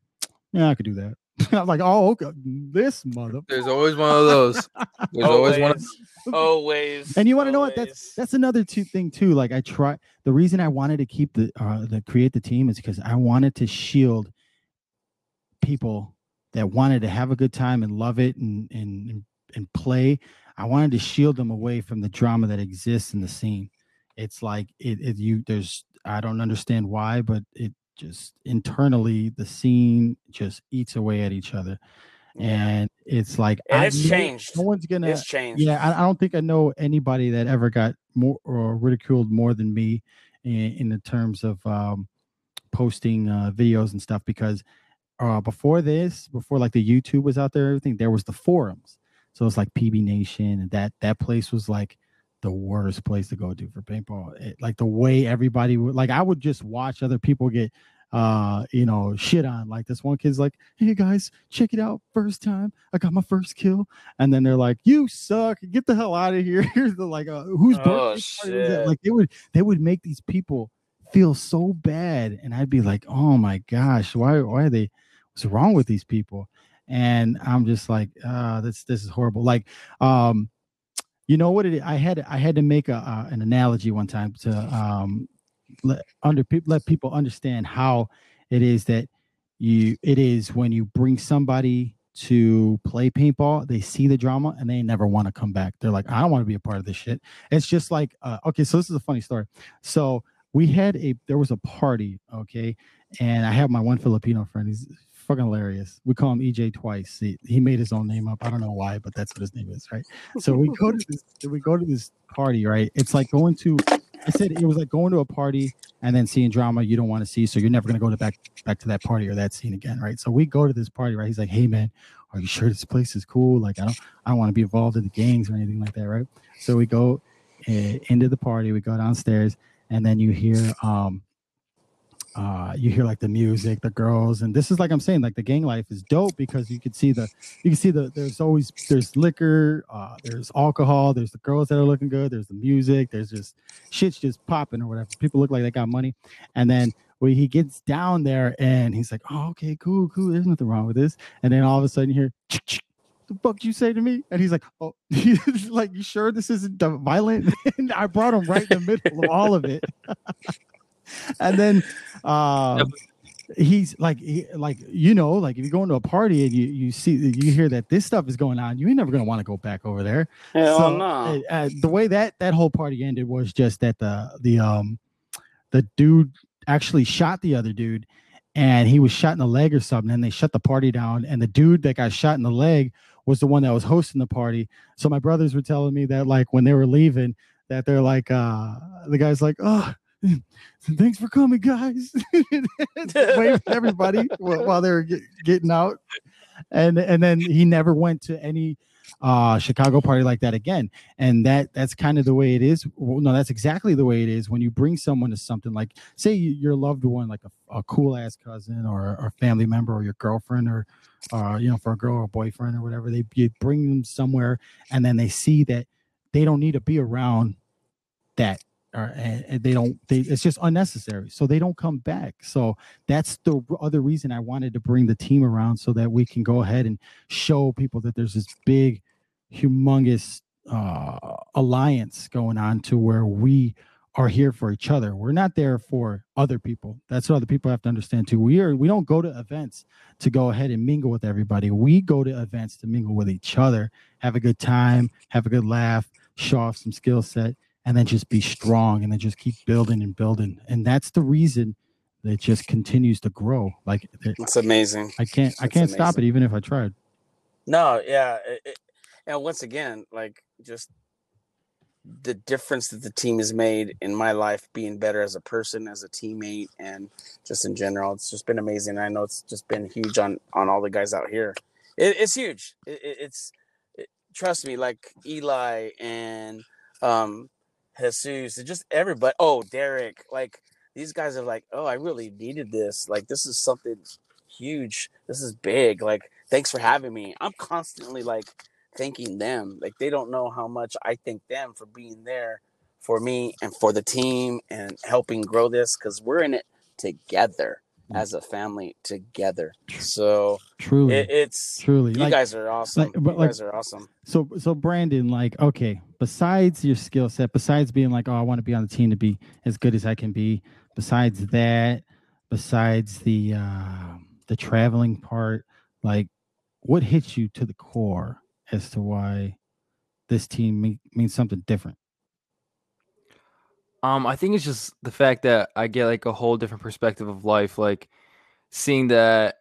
Speaker 3: yeah i could do that. I'm like oh okay this mother
Speaker 1: There's always one of those. There's always one. Of,
Speaker 2: always.
Speaker 3: and you want to know what? That's that's another two thing too. Like i try the reason i wanted to keep the uh the create the team is because i wanted to shield people that wanted to have a good time and love it and and and play i wanted to shield them away from the drama that exists in the scene it's like it, it you there's i don't understand why but it just internally the scene just eats away at each other
Speaker 2: Yeah.
Speaker 3: and it's like
Speaker 2: And it's changed.
Speaker 3: no one's gonna
Speaker 2: it's changed.
Speaker 3: yeah, I, I don't think I know anybody that ever got more or ridiculed more than me in, in the terms of um, posting uh, videos and stuff because uh, before this, before like the YouTube was out there, everything there was the forums. So it's like PB Nation, and that that place was like the worst place to go to for paintball. It, like the way everybody would like, I would just watch other people get uh you know shit on. Like this one kid's like hey guys check it out first time. I got my first kill. And then they're like you suck. Get the hell out of here. Here's the like uh, who's
Speaker 2: Oh,
Speaker 3: birthday party was that?
Speaker 2: shit.
Speaker 3: like they would they would make these people feel so bad and i'd be like oh my gosh. Why why are they what's wrong with these people and i'm just like uh this this is horrible. Like um you know what it is? i had i had to make a uh, an analogy one time to um let under let people understand how it is that you it is when you bring somebody to play paintball they see the drama and they never want to come back. They're like i don't want to be a part of this shit. It's just like uh, okay so this is a funny story. So we had a there was a party okay and i have my one filipino friend he's fucking hilarious. We call him ej twice. He, he made his own name up. I don't know why but that's what his name is right? So we go to this we go to this party right? It's like going to i said it was like going to a party and then seeing drama you don't want to see so you're never going to go to back back to that party or that scene again right? So we go to this party right? He's like hey man are you sure this place is cool? Like i don't i don't want to be involved in the gangs or anything like that right? So we go uh, into the party we go downstairs and then you hear um uh you hear like the music the girls and this is like i'm saying like the gang life is dope because you can see the you can see the there's always there's liquor uh there's alcohol there's the girls that are looking good there's the music there's just shit's just popping or whatever. People look like they got money. And then when he gets down there and he's like oh okay cool cool there's nothing wrong with this. And then all of a sudden you hear "Chick, chick." the fuck you say to me? And he's like oh he's like you sure this isn't violent? And i brought him right in the middle of all of it and then uh he's like he, like you know like if you go into a party and you you see you hear that this stuff is going on you ain't never gonna want to go back over there.
Speaker 2: Hell
Speaker 3: so,
Speaker 2: no.
Speaker 3: uh, uh, the way that that whole party ended was just that the the um the dude actually shot the other dude and he was shot in the leg or something and they shut the party down and the dude that got shot in the leg was the one that was hosting the party. So my brothers were telling me that like when they were leaving that they're like uh the guy's like oh thanks for coming guys. Waved everybody while, while they were get, getting out. And and then he never went to any uh chicago party like that again. And that that's kind of the way it is. Well, no that's exactly the way it is when you bring someone to something like say your loved one like a, a cool ass cousin or a family member or your girlfriend or uh you know for a girl or a boyfriend or whatever they you bring them somewhere and then they see that they don't need to be around that or and, they don't they it's just unnecessary so they don't come back so that's the other reason i wanted to bring the team around so that we can go ahead and show people that there's this big humongous uh alliance going on to where we are here for each other. We're not there for other people. That's what other people have to understand too. We are we don't go to events to go ahead and mingle with everybody. We go to events to mingle with each other, have a good time, have a good laugh, show off some skill set, and then just be strong and then just keep building and building. And that's the reason that it just continues to grow. Like it-
Speaker 2: It's amazing.
Speaker 3: I can't I can't stop it even if I tried.
Speaker 2: No, yeah, it, it- and once again, like just the difference that the team has made in my life, being better as a person, as a teammate, and just in general, it's just been amazing. I know it's just been huge on on all the guys out here. It, it's huge. It, it- it's it, trust me, like Eli and um Jesus, and just everybody. Oh, Derek, like these guys are like, oh, I really needed this. Like this is something huge. This is big. Like thanks for having me. I'm constantly like thanking them. Like they don't know how much I thank them for being there for me and for the team and helping grow this because we're in it together. As a family together. So
Speaker 3: Truly.
Speaker 2: it, it's
Speaker 3: truly.
Speaker 2: you
Speaker 3: Like,
Speaker 2: guys are awesome.
Speaker 3: like- but
Speaker 2: you
Speaker 3: like-
Speaker 2: guys are awesome.
Speaker 3: so so Brandon, like, okay, besides your skill set, besides being like, oh, I want to be on the team to be as good as I can be, besides that, besides the uh the traveling part, like what hits you to the core as to why this team me- means something different?
Speaker 1: Um, I think it's just the fact that I get like a whole different perspective of life, like seeing that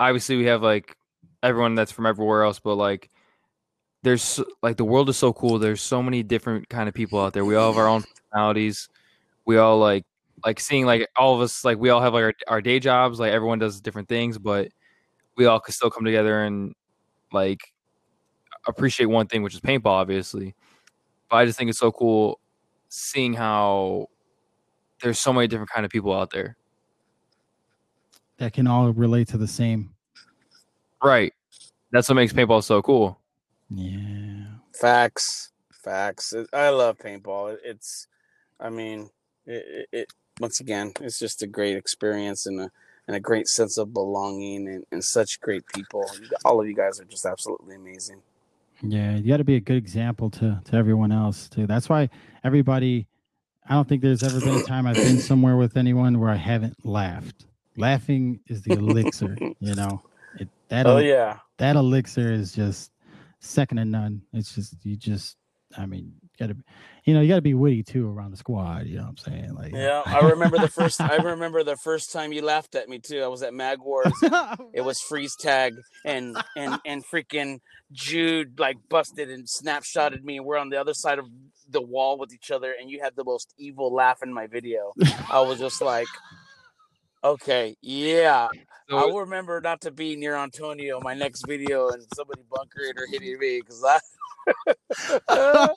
Speaker 1: obviously we have like everyone that's from everywhere else, but like there's like the world is so cool. There's so many different kind of people out there. We all have our own personalities. We all like like seeing like all of us like we all have like our, our day jobs. Like everyone does different things, but we all could still come together and like appreciate one thing, which is paintball, obviously. But I just think it's so cool seeing how there's so many different kind of people out there.
Speaker 3: That can all relate to the same.
Speaker 1: Right. That's what makes paintball so cool.
Speaker 3: Yeah.
Speaker 2: Facts, facts. I love paintball. It's, I mean, it, it, it once again, it's just a great experience and a and a great sense of belonging and, and such great people. All of you guys are just absolutely amazing.
Speaker 3: Yeah, you got to be a good example to to everyone else too. That's why everybody. I don't think there's ever been a time I've been somewhere with anyone where I haven't laughed. Laughing is the elixir, you know. It, that
Speaker 2: Oh
Speaker 3: el-
Speaker 2: yeah,
Speaker 3: that elixir is just second to none. It's just you just. I mean, you gotta, you know, you gotta be witty too around the squad. You know what I'm saying? Like,
Speaker 2: yeah. I remember the first. I remember the first time you laughed at me too. I was at Mag Wars. It was freeze tag and and and freaking Jude like busted and snapshotted me. We're on the other side of the wall with each other, and you had the most evil laugh in my video. I was just like, okay, yeah. I will remember not to be near Antonio my next video and somebody bunker it or hitting me because I.
Speaker 3: oh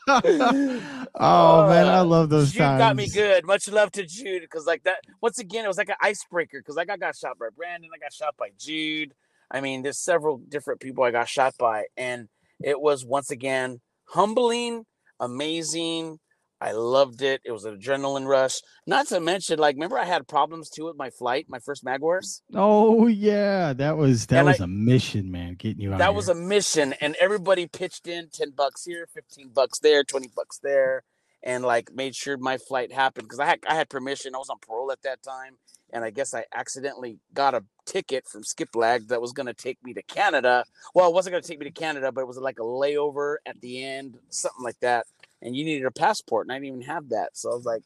Speaker 3: man, I uh, love those
Speaker 2: Jude
Speaker 3: times.
Speaker 2: got me good. Much love to Jude because like that. Once again, it was like an icebreaker because like I got shot by Brandon, I got shot by Jude. I mean, there's several different people I got shot by, and it was once again humbling, amazing. I loved it. It was an adrenaline rush. Not to mention, like, remember I had problems too with my flight, my first Mag Wars?
Speaker 3: Oh yeah, that was that
Speaker 2: And
Speaker 3: was
Speaker 2: I-
Speaker 3: a mission, man. Getting you out.
Speaker 2: that was a mission and everybody pitched in 10 bucks here 15 bucks there 20 bucks there and like made sure my flight happened because i had i had permission i was on parole at that time and i guess i accidentally got a ticket from skiplag that was going to take me to canada well it wasn't going to take me to canada but it was like a layover at the end something like that and you needed a passport and i didn't even have that so i was like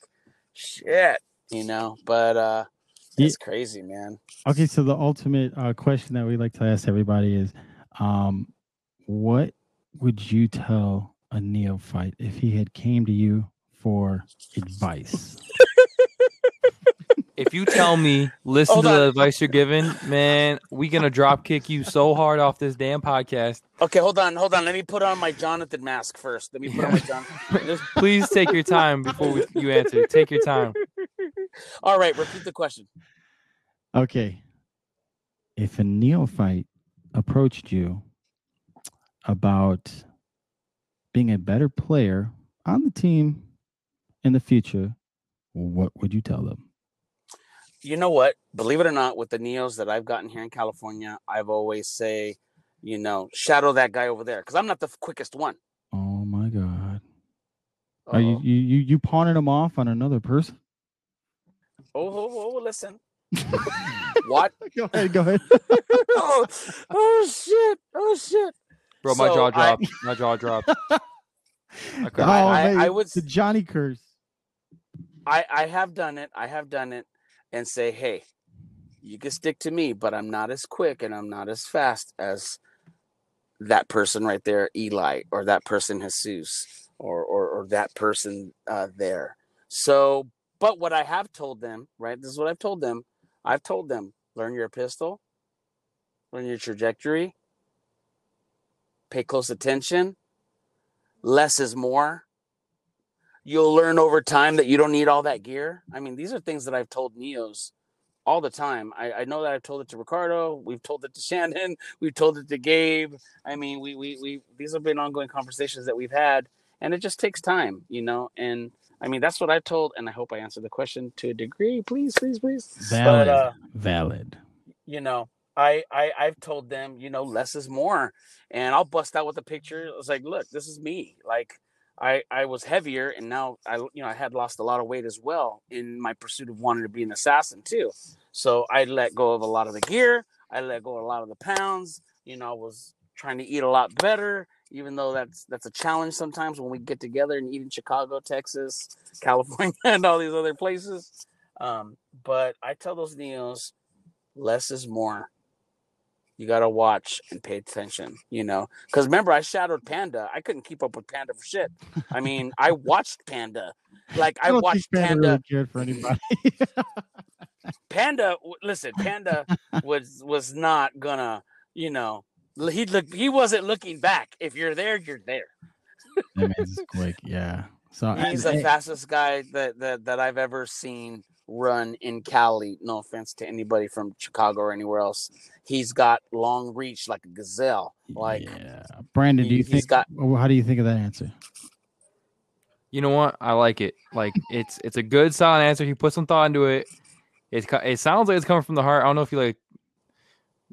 Speaker 2: shit you know but uh it's crazy man
Speaker 3: Okay, so the ultimate uh, question that we like to ask everybody is, um, what would you tell a neophyte if he had came to you for advice?
Speaker 1: If you tell me, listen
Speaker 2: Hold
Speaker 1: to the advice you're giving, man, we gonna drop kick you so hard off this damn podcast.
Speaker 2: okay hold on hold on let me put on my jonathan mask first let me put on my jonathan
Speaker 1: Please take your time before we, you answer. Take your time.
Speaker 2: All right, repeat the question.
Speaker 3: Okay, if a neophyte approached you about being a better player on the team in the future, what would you tell them?
Speaker 2: You know what? Believe it or not, with the Neos that I've gotten here in California, I've always say, you know, shadow that guy over there because I'm not the quickest one.
Speaker 3: Oh my God. Are you
Speaker 2: Uh-oh.
Speaker 3: you you, you pawning them off on another person?
Speaker 2: Oh, oh, oh, oh listen. What?
Speaker 3: go ahead, go ahead.
Speaker 2: oh, oh shit! Oh shit!
Speaker 1: Bro, my
Speaker 2: So,
Speaker 1: jaw
Speaker 2: I-
Speaker 1: dropped. my jaw dropped.
Speaker 3: oh,
Speaker 1: couldn't-
Speaker 2: I-
Speaker 3: man,
Speaker 2: I would
Speaker 3: the Johnny curse.
Speaker 2: I I have done it. I have done it, and say, hey, you can stick to me, but I'm not as quick and I'm not as fast as that person right there, Eli, or that person Jesus, or or, or that person uh, there. So, but what I have told them, right? This is what I've told them. I've told them, learn your pistol, learn your trajectory, pay close attention. Less is more you'll learn over time that you don't need all that gear. I mean, these are things that I've told Neos all the time. I, I know that I've told it to Ricardo. We've told it to Shannon. We've told it to Gabe. I mean, we we we these have been ongoing conversations that we've had, and it just takes time, you know. And I mean, that's what I've told, and I hope I answered the question to a degree. Please, please, please.
Speaker 3: Valid.
Speaker 2: uh,
Speaker 3: Valid.
Speaker 2: You know, I I I've told them, you know, less is more, and I'll bust out with a picture. It's like, look, this is me. Like I I was heavier, and now I you know I had lost a lot of weight as well in my pursuit of wanting to be an assassin too. So I let go of a lot of the gear. I let go of a lot of the pounds. You know, I was trying to eat a lot better, even though that's that's a challenge sometimes when we get together and eat in Chicago, Texas, California, and all these other places. Um, but I tell those neos, less is more. You gotta watch and pay attention, you know. Because remember, I shadowed Panda. I couldn't keep up with Panda for shit. I mean, I watched Panda. Like I,
Speaker 3: don't
Speaker 2: watched
Speaker 3: Panda
Speaker 2: Panda.
Speaker 3: really cared for anybody.
Speaker 2: Panda, listen, Panda was was not gonna, you know, he look he wasn't looking back. If you're there, you're there.
Speaker 3: that man's quick. Yeah. So
Speaker 2: He's
Speaker 3: and-
Speaker 2: the fastest guy that, that that I've ever seen run in Cali. No offense to anybody from Chicago or anywhere else. He's got long reach like a gazelle. Like
Speaker 3: yeah. Brandon, do you
Speaker 2: he's
Speaker 3: think?
Speaker 2: got-
Speaker 3: How do you think of that answer?
Speaker 1: You know what? I like it. Like it's it's a good solid answer. He put some thought into it. It's it sounds like it's coming from the heart. I don't know if you like.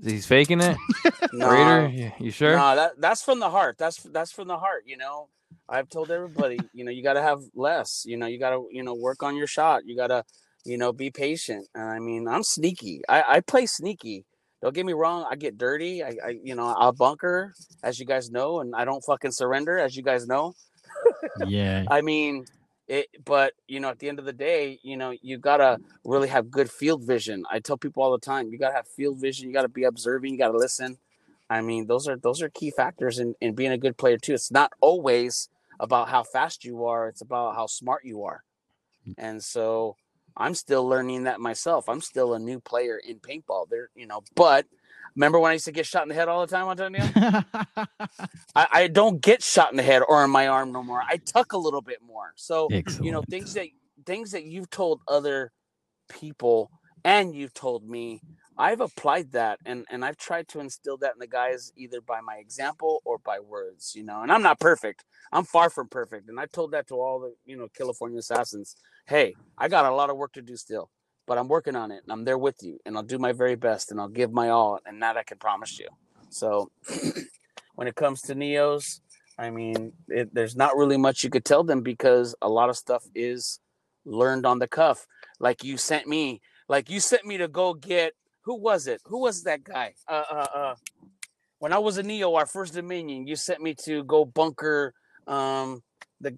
Speaker 1: He's faking it.
Speaker 2: no,
Speaker 1: Raider, you, you sure?
Speaker 2: No, that that's from the heart. That's that's from the heart. You know, I've told everybody, you know, you got to have less. You know, you got to you know work on your shot. You got to you know be patient. And I mean, I'm sneaky. I I play sneaky. Don't get me wrong. I get dirty. I, I you know I'll bunker, as you guys know, and I don't fucking surrender, as you guys know.
Speaker 3: Yeah.
Speaker 2: I mean, it, but you know, at the end of the day, you know, you gotta really have good field vision. I tell people all the time, you gotta have field vision. You gotta be observing. You gotta listen. I mean, those are those are key factors in, in being a good player too. It's not always about how fast you are; it's about how smart you are. Mm. And so, I'm still learning that myself. I'm still a new player in paintball. There, you know, but remember when I used to get shot in the head all the time, Antonio? I, I don't get shot in the head or in my arm no more. I tuck a little bit more. So
Speaker 3: Excellent.
Speaker 2: you know things that things that you've told other people and you've told me i've applied that and and i've tried to instill that in the guys either by my example or by words you know and i'm not perfect i'm far from perfect and i told that to all the you know california assassins hey i got a lot of work to do still but i'm working on it and i'm there with you and i'll do my very best and i'll give my all and that i can promise you so when it comes to neos i mean it, there's not really much you could tell them because a lot of stuff is learned on the cuff. Like you sent me, like you sent me to go get who was it? Who was that guy? Uh, uh, uh. When I was a Neo, our first Dominion, you sent me to go bunker um the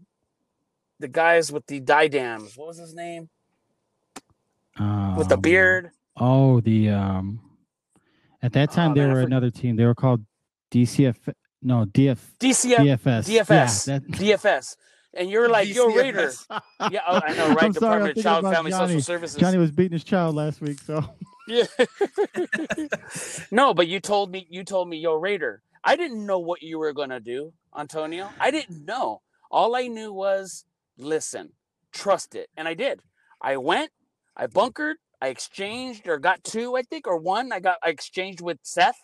Speaker 2: the guys with the dams. What was his name? With the
Speaker 3: Um,
Speaker 2: beard.
Speaker 3: Oh, the um. At that time,
Speaker 2: Oh,
Speaker 3: they
Speaker 2: man,
Speaker 3: were another team. They were called DCF. No, DF.
Speaker 2: DCF
Speaker 3: DFS. Yeah,
Speaker 2: DFS.
Speaker 3: that-
Speaker 2: DFS. And you're like, yo,
Speaker 4: DCFS.
Speaker 2: Raider. Yeah, oh, I know, right?
Speaker 3: I'm
Speaker 2: Department of Child Family
Speaker 3: Johnny.
Speaker 2: Social Services.
Speaker 3: Johnny was beating his child last week, so
Speaker 2: Yeah. no, but you told me you told me yo Raider. I didn't know what you were gonna do, Antonio. I didn't know. All I knew was listen, trust it, and I did. I went, I bunkered, I exchanged or got two, I think, or one. I got I exchanged with Seth,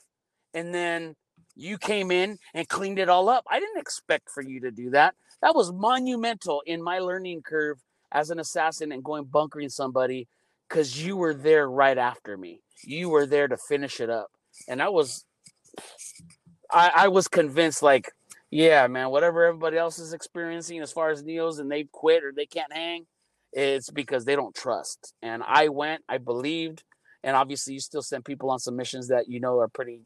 Speaker 2: and then you came in and cleaned it all up. I didn't expect for you to do that. That was monumental in my learning curve as an assassin and going bunkering somebody because you were there right after me. You were there to finish it up. And I was I, I was convinced like yeah, man, whatever everybody else is experiencing as far as Neos and they've quit or they can't hang, it's because they don't trust. And I went, I believed, and obviously you still send people on some missions that you know are pretty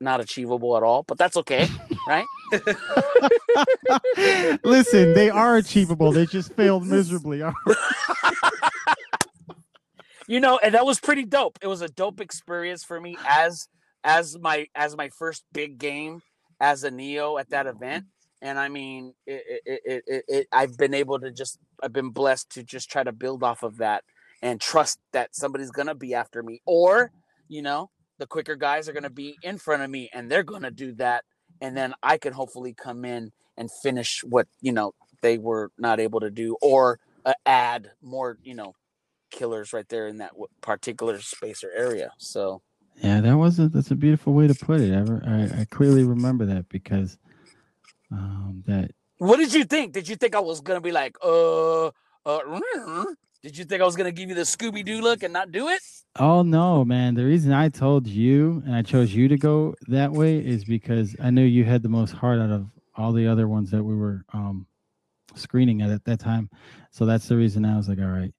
Speaker 2: not achievable at all, but that's okay, right?
Speaker 3: Listen, they are achievable. They just failed miserably.
Speaker 2: you know, and that was pretty dope. It was a dope experience for me as as my as my first big game as a neo at that event and i mean it, it, it, it, i've been able to just i've been blessed to just try to build off of that and trust that somebody's gonna be after me or you know the quicker guys are gonna be in front of me and they're gonna do that and then i can hopefully come in and finish what you know they were not able to do or uh, add more you know killers right there in that particular space or area so
Speaker 3: yeah, that was a that's a beautiful way to put it. I, I, I clearly remember that because um, that.
Speaker 2: What did you think? Did you think I was gonna be like, uh, uh did you think I was gonna give you the Scooby Doo look and not do it?
Speaker 3: Oh no, man! The reason I told you and I chose you to go that way is because I knew you had the most heart out of all the other ones that we were um, screening at at that time. So that's the reason I was like, all right,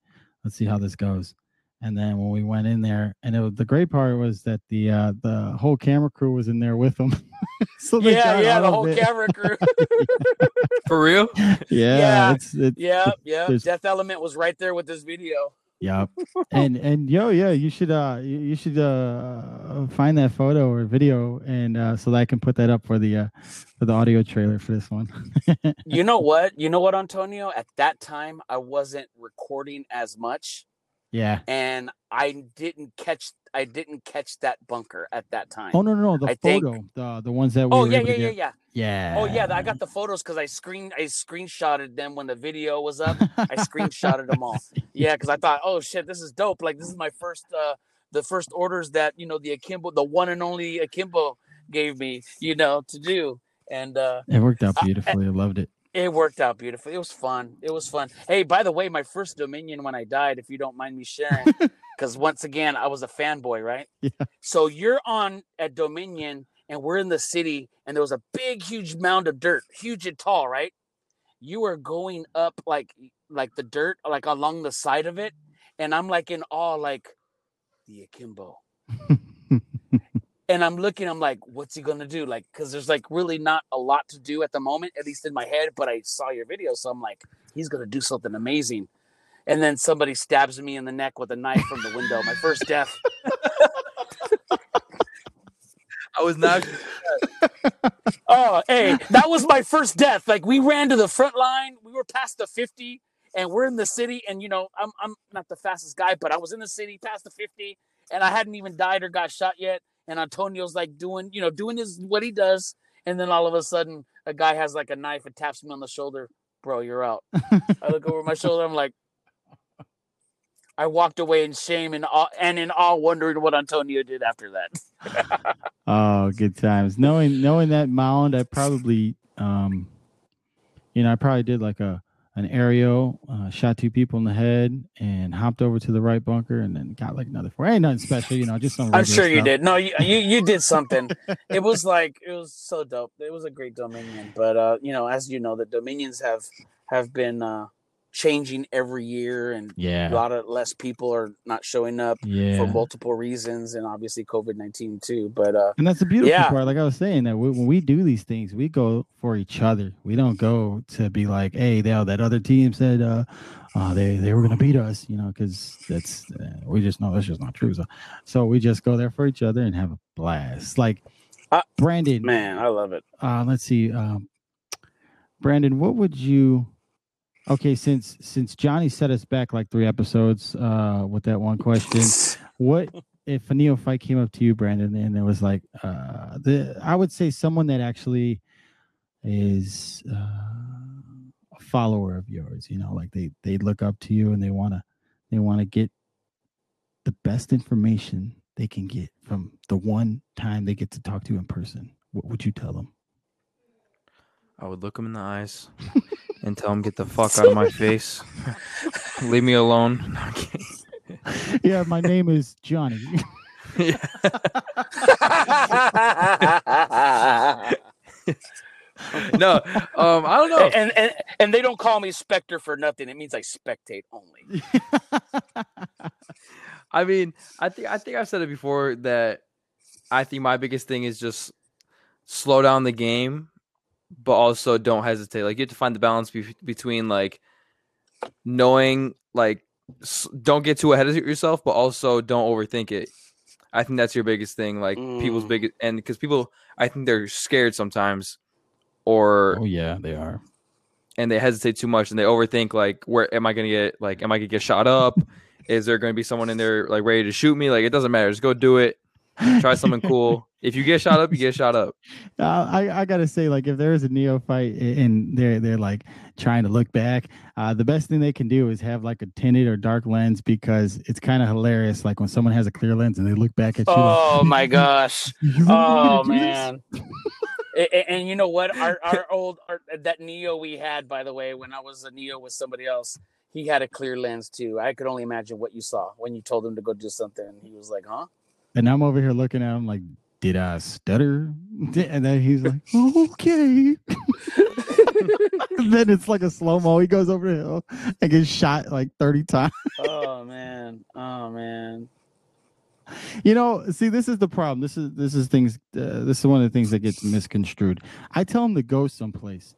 Speaker 3: let's see how this goes. And then when we went in there, and it was, the great part was that the uh, the whole camera crew was in there with them.
Speaker 2: so yeah, yeah, the whole it. camera crew.
Speaker 1: For real?
Speaker 3: Yeah, yeah,
Speaker 2: it's, it's, yeah, yeah. Death Element was right there with this video.
Speaker 3: Yeah, and and yo, yeah, you should uh you should uh find that photo or video and uh so that I can put that up for the uh for the audio trailer for this one.
Speaker 2: you know what? You know what, Antonio? At that time, I wasn't recording as much
Speaker 3: yeah.
Speaker 2: And I didn't catch I didn't catch that bunker at that time.
Speaker 3: Oh no no no the I photo think... the the ones that we
Speaker 2: Oh yeah yeah yeah yeah
Speaker 3: yeah
Speaker 2: Oh yeah I got the photos because I screen I screenshotted them when the video was up. I screenshotted them all. Yeah, because I thought oh shit this is dope like this is my first uh the first orders that you know the akimbo the one and only akimbo gave me you know to do and uh
Speaker 3: it worked out beautifully. I, I loved it.
Speaker 2: It worked out beautifully. It was fun. It was fun. Hey, by the way, my first Dominion when I died, if you don't mind me sharing, because once again, I was a fanboy, right?
Speaker 3: Yeah.
Speaker 2: So you're on at Dominion and we're in the city and there was a big, huge mound of dirt, huge and tall, right? You were going up like like the dirt, like along the side of it. And I'm like in awe, like the akimbo and I'm looking, I'm like, what's he gonna do? Like, because there's like really not a lot to do at the moment, at least in my head. But I saw your video, so I'm like, he's gonna do something amazing. And then somebody stabs me in the neck with a knife from the window. My first death.
Speaker 1: I was not.
Speaker 2: oh, hey, that was my first death. Like we ran to the front line. We were past the 50, and we're in the city. And you know, I'm I'm not the fastest guy, but I was in the city past the 50, and I hadn't even died or got shot yet and Antonio's like doing, you know, doing his what he does, and then all of a sudden a guy has like a knife and taps me on the shoulder. Bro, you're out. I look over my shoulder. I'm like, I walked away in shame and all, and in awe, wondering what Antonio did after that.
Speaker 3: oh, good times. Knowing knowing that mound, I probably, um, you know, I probably did like a an aerial, uh, shot two people in the head, and hopped over to the right bunker, and then got like another four. Ain't nothing special, you know, just some.
Speaker 2: I'm sure
Speaker 3: stuff.
Speaker 2: you did. No, you, you you did something. it was like it was so dope. It was a great Dominion, but uh, you know, as you know, the Dominions have have been uh changing every year and
Speaker 3: yeah
Speaker 2: a lot of less people are not showing up
Speaker 3: yeah.
Speaker 2: for multiple reasons and obviously covid-19 too but uh
Speaker 3: and that's the beautiful yeah. part like i was saying that we, when we do these things we go for each other we don't go to be like hey they, that other team said uh, uh they they were gonna beat us you know because that's uh, we just know that's just not true so so we just go there for each other and have a blast like uh, brandon
Speaker 2: man i love it
Speaker 3: uh let's see um brandon what would you Okay, since since Johnny set us back like three episodes uh, with that one question, what if a neophyte came up to you, Brandon, and it was like uh, the I would say someone that actually is uh, a follower of yours, you know, like they they look up to you and they wanna they wanna get the best information they can get from the one time they get to talk to you in person. What would you tell them?
Speaker 1: I would look him in the eyes and tell him get the fuck out of my face. Leave me alone.
Speaker 3: yeah, my name is Johnny.
Speaker 1: no, um, I don't know.
Speaker 2: And, and and they don't call me Spectre for nothing. It means I spectate only.
Speaker 1: I mean, I think I think I've said it before that I think my biggest thing is just slow down the game, but also don't hesitate. Like you have to find the balance be- between like knowing like s- don't get too ahead of yourself, but also don't overthink it. I think that's your biggest thing. Like people's
Speaker 2: Mm.
Speaker 1: biggest, and because people, I think they're scared sometimes, or
Speaker 3: oh yeah, they are.
Speaker 1: and they hesitate too much and they overthink like where am I gonna get like am I gonna get shot up? Is there gonna be someone in there like ready to shoot me? Like it doesn't matter. Just go do it. Try something cool. If you get shot up, you get shot up.
Speaker 3: Uh, I I gotta say, like, if there is a neophyte a- and they're they're like trying to look back, uh, the best thing they can do is have like a tinted or dark lens because it's kind of hilarious. Like when someone has a clear lens and they look back at you.
Speaker 2: Oh
Speaker 3: like,
Speaker 2: my gosh.
Speaker 3: "You want me to
Speaker 2: Oh man. A- a- and, you know what? Our our old our, that Neo we had, by the way, when I was a Neo with somebody else, he had a clear lens too. I could only imagine what you saw when you told him to go do something. He was like, "Huh?"
Speaker 3: And I'm over here looking at him like, did I stutter? And then he's like, okay. and then it's like a slow mo. He goes over the hill and gets shot like 30 times.
Speaker 2: oh man. Oh man.
Speaker 3: You know, see, this is the problem. This is this is things. Uh, this is one of the things that gets misconstrued. I tell them to go someplace.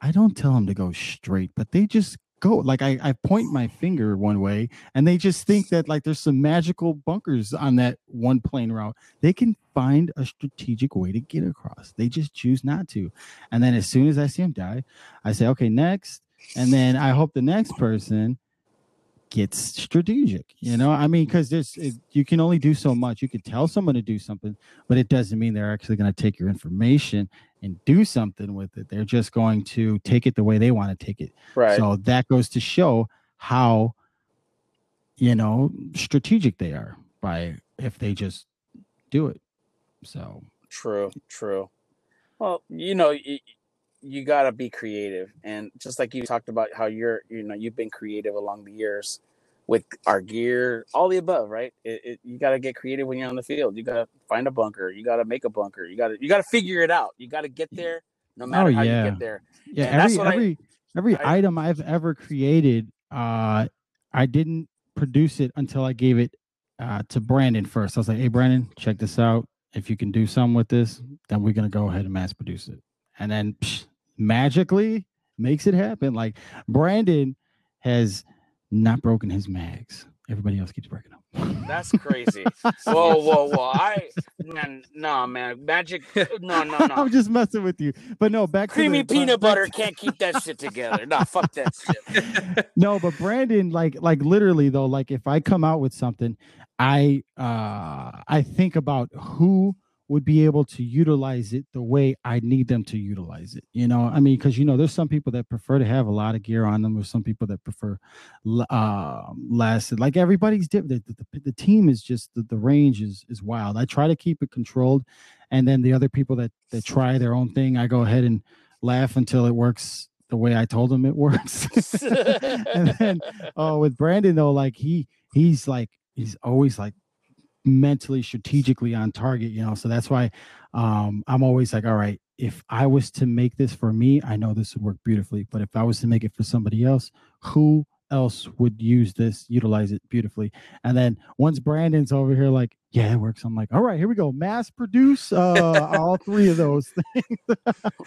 Speaker 3: I don't tell them to go straight, but they just go. Like I, I point my finger one way, and they just think that like there's some magical bunkers on that one plane route. They can find a strategic way to get across. They just choose not to. And then as soon as I see them die, I say, okay, next. And then I hope the next person gets strategic you know i mean because there's it, you can only do so much you can tell someone to do something but it doesn't mean they're actually going to take your information and do something with it they're just going to take it the way they want to take it
Speaker 2: Right.
Speaker 3: so that goes to show how you know strategic they are by if they just do it so
Speaker 2: True, true. Well, you know, you, you got to be creative, and just like you talked about how you're, you know, you've been creative along the years with our gear, all the above, right? It, it, you got to get creative when you're on the field. You got to find a bunker. You got to make a bunker. You got to, you got to figure it out. You got to get there, no matter how
Speaker 3: yeah.
Speaker 2: you get there.
Speaker 3: yeah
Speaker 2: And that's
Speaker 3: every
Speaker 2: I-
Speaker 3: every every
Speaker 2: I-
Speaker 3: item i've ever created uh i didn't produce it until i gave it uh to brandon first i was like hey brandon check this out if you can do something with this then we're going to go ahead and mass produce it and then psh, magically makes it happen like brandon has not broken his mags everybody else keeps breaking them
Speaker 2: That's crazy. whoa, whoa, whoa! I man, no, man, magic. No, no, no.
Speaker 3: i'm just messing with you but no back
Speaker 2: Creamy
Speaker 3: to the,
Speaker 2: peanut
Speaker 3: back
Speaker 2: butter can't keep that shit together. Nah, fuck that shit.
Speaker 3: no but brandon like like literally though like if i come out with something i uh i think about who would be able to utilize it the way i need them to utilize it you know? I mean because you know there's some people that prefer to have a lot of gear on them or some people that prefer uh less like everybody's different the, the, the team is just the, the range is is wild. I try to keep it controlled and then the other people that that try their own thing i go ahead and laugh until it works the way i told them it works. And then oh with brandon though like he he's like he's always like mentally strategically on target you know so that's why um i'm always like all right if i was to make this for me i know this would work beautifully but if i was to make it for somebody else who else would use this utilize it beautifully and then once brandon's over here like yeah it works i'm like all right here we go mass produce uh all three of those things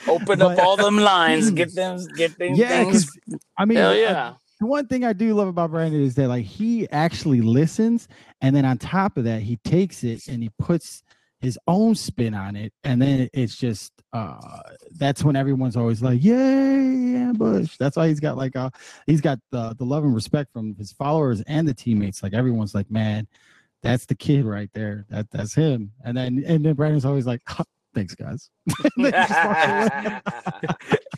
Speaker 2: Open up all them lines. Get them. Get them
Speaker 3: yeah i mean
Speaker 2: Hell yeah.
Speaker 3: The one thing I do love about Brandon is that like he actually listens, and then on top of that, he takes it and he puts his own spin on it, and then it's just uh that's when everyone's always like, "Yay, ambush!" That's why he's got like uh he's got the the love and respect from his followers and the teammates. Like everyone's like, "Man, that's the kid right there. That that's him." And then and then Brandon's always like, "Thanks, guys." He just walks away.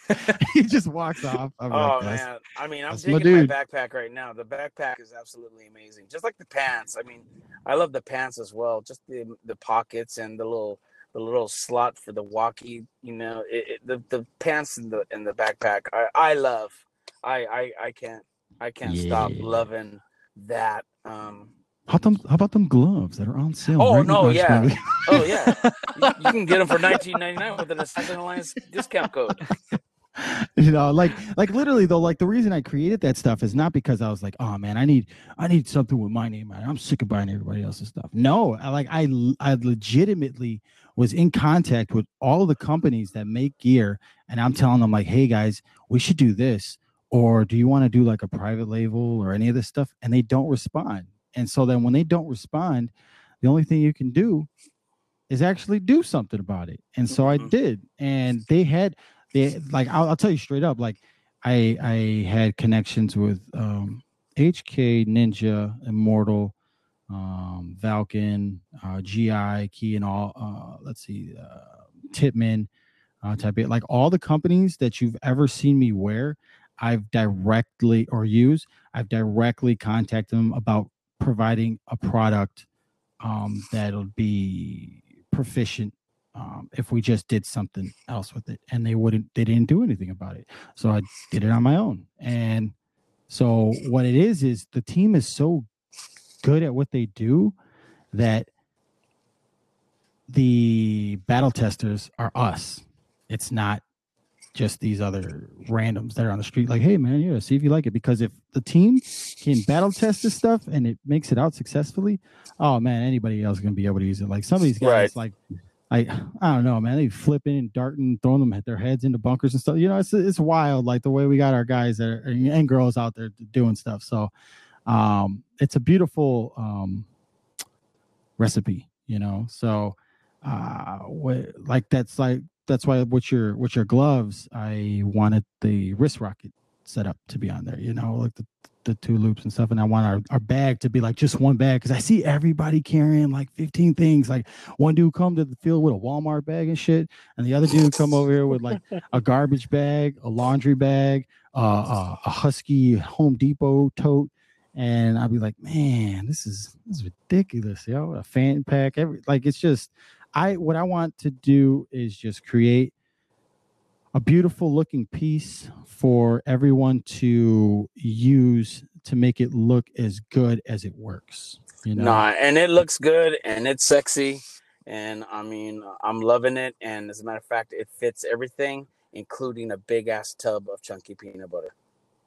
Speaker 3: he just walks off. I'm
Speaker 2: Oh
Speaker 3: like,
Speaker 2: man, I mean, I'm
Speaker 3: that's my
Speaker 2: my, backpack right now. The backpack is absolutely amazing, just like the pants. I mean, I love the pants as well. Just the the pockets and the little the little slot for the walkie. You know, it, it, the the pants and the and the backpack. I I love. I I I can't I can't stop loving that. Um,
Speaker 3: How them? How about them gloves that are on sale?
Speaker 2: Oh,
Speaker 3: right
Speaker 2: no, yeah. Oh yeah, you, you can get them for nineteen ninety nine with an Assassin Alliance discount code.
Speaker 3: you know like like literally though like the reason i created that stuff is not because i was like oh man i need i need something with my name on it i'm sick of buying everybody else's stuff no I, like i i legitimately was in contact with all the companies that make gear and i'm telling them like hey guys we should do this or do you want to do like a private label or any of this stuff and they don't respond and so then when they don't respond the only thing you can do is actually do something about it. And so i
Speaker 2: Mhm.
Speaker 3: did. And they had they like I'll, I'll tell you straight up like i i had connections with um hk ninja immortal um valken uh gi key and all uh let's see uh Tippmann uh type it. Like all the companies that you've ever seen me wear i've directly or use i've directly contacted them about providing a product um that'll be proficient um, if we just did something else with it and they wouldn't they didn't do anything about it. So i did it on my own. And so what it is is the team is so good at what they do that the battle testers are us. It's not just these other randoms that are on the street like hey man yeah see if you like it because if the team can battle test this stuff and it makes it out successfully oh man anybody else gonna be able to use it like some of these guys
Speaker 2: Right.
Speaker 3: like like I don't know, man. They flipping and darting, throwing them at their heads into bunkers and stuff. You know, it's it's wild, like the way we got our guys that are, and girls out there doing stuff. So, um, it's a beautiful um recipe, you know. So, uh, what like that's like that's why with your with your gloves, I wanted the wrist rocket set up to be on there. You know, like the the two loops and stuff, and I want our, our bag to be like just one bag because I see everybody carrying like 15 things. Like one dude come to the field with a Walmart bag and shit, and the other dude come over here with like a garbage bag, a laundry bag, uh, uh, a Husky Home Depot tote, and I'll be like, man, this is this is ridiculous, yo. A fan pack, every like it's just I what I want to do is just create a beautiful looking piece for everyone to use to make it look as good as it works. You know,
Speaker 2: Nah, and it looks good and it's sexy. And I mean, I'm loving it. And as a matter of fact, it fits everything, including a big ass tub of chunky peanut butter.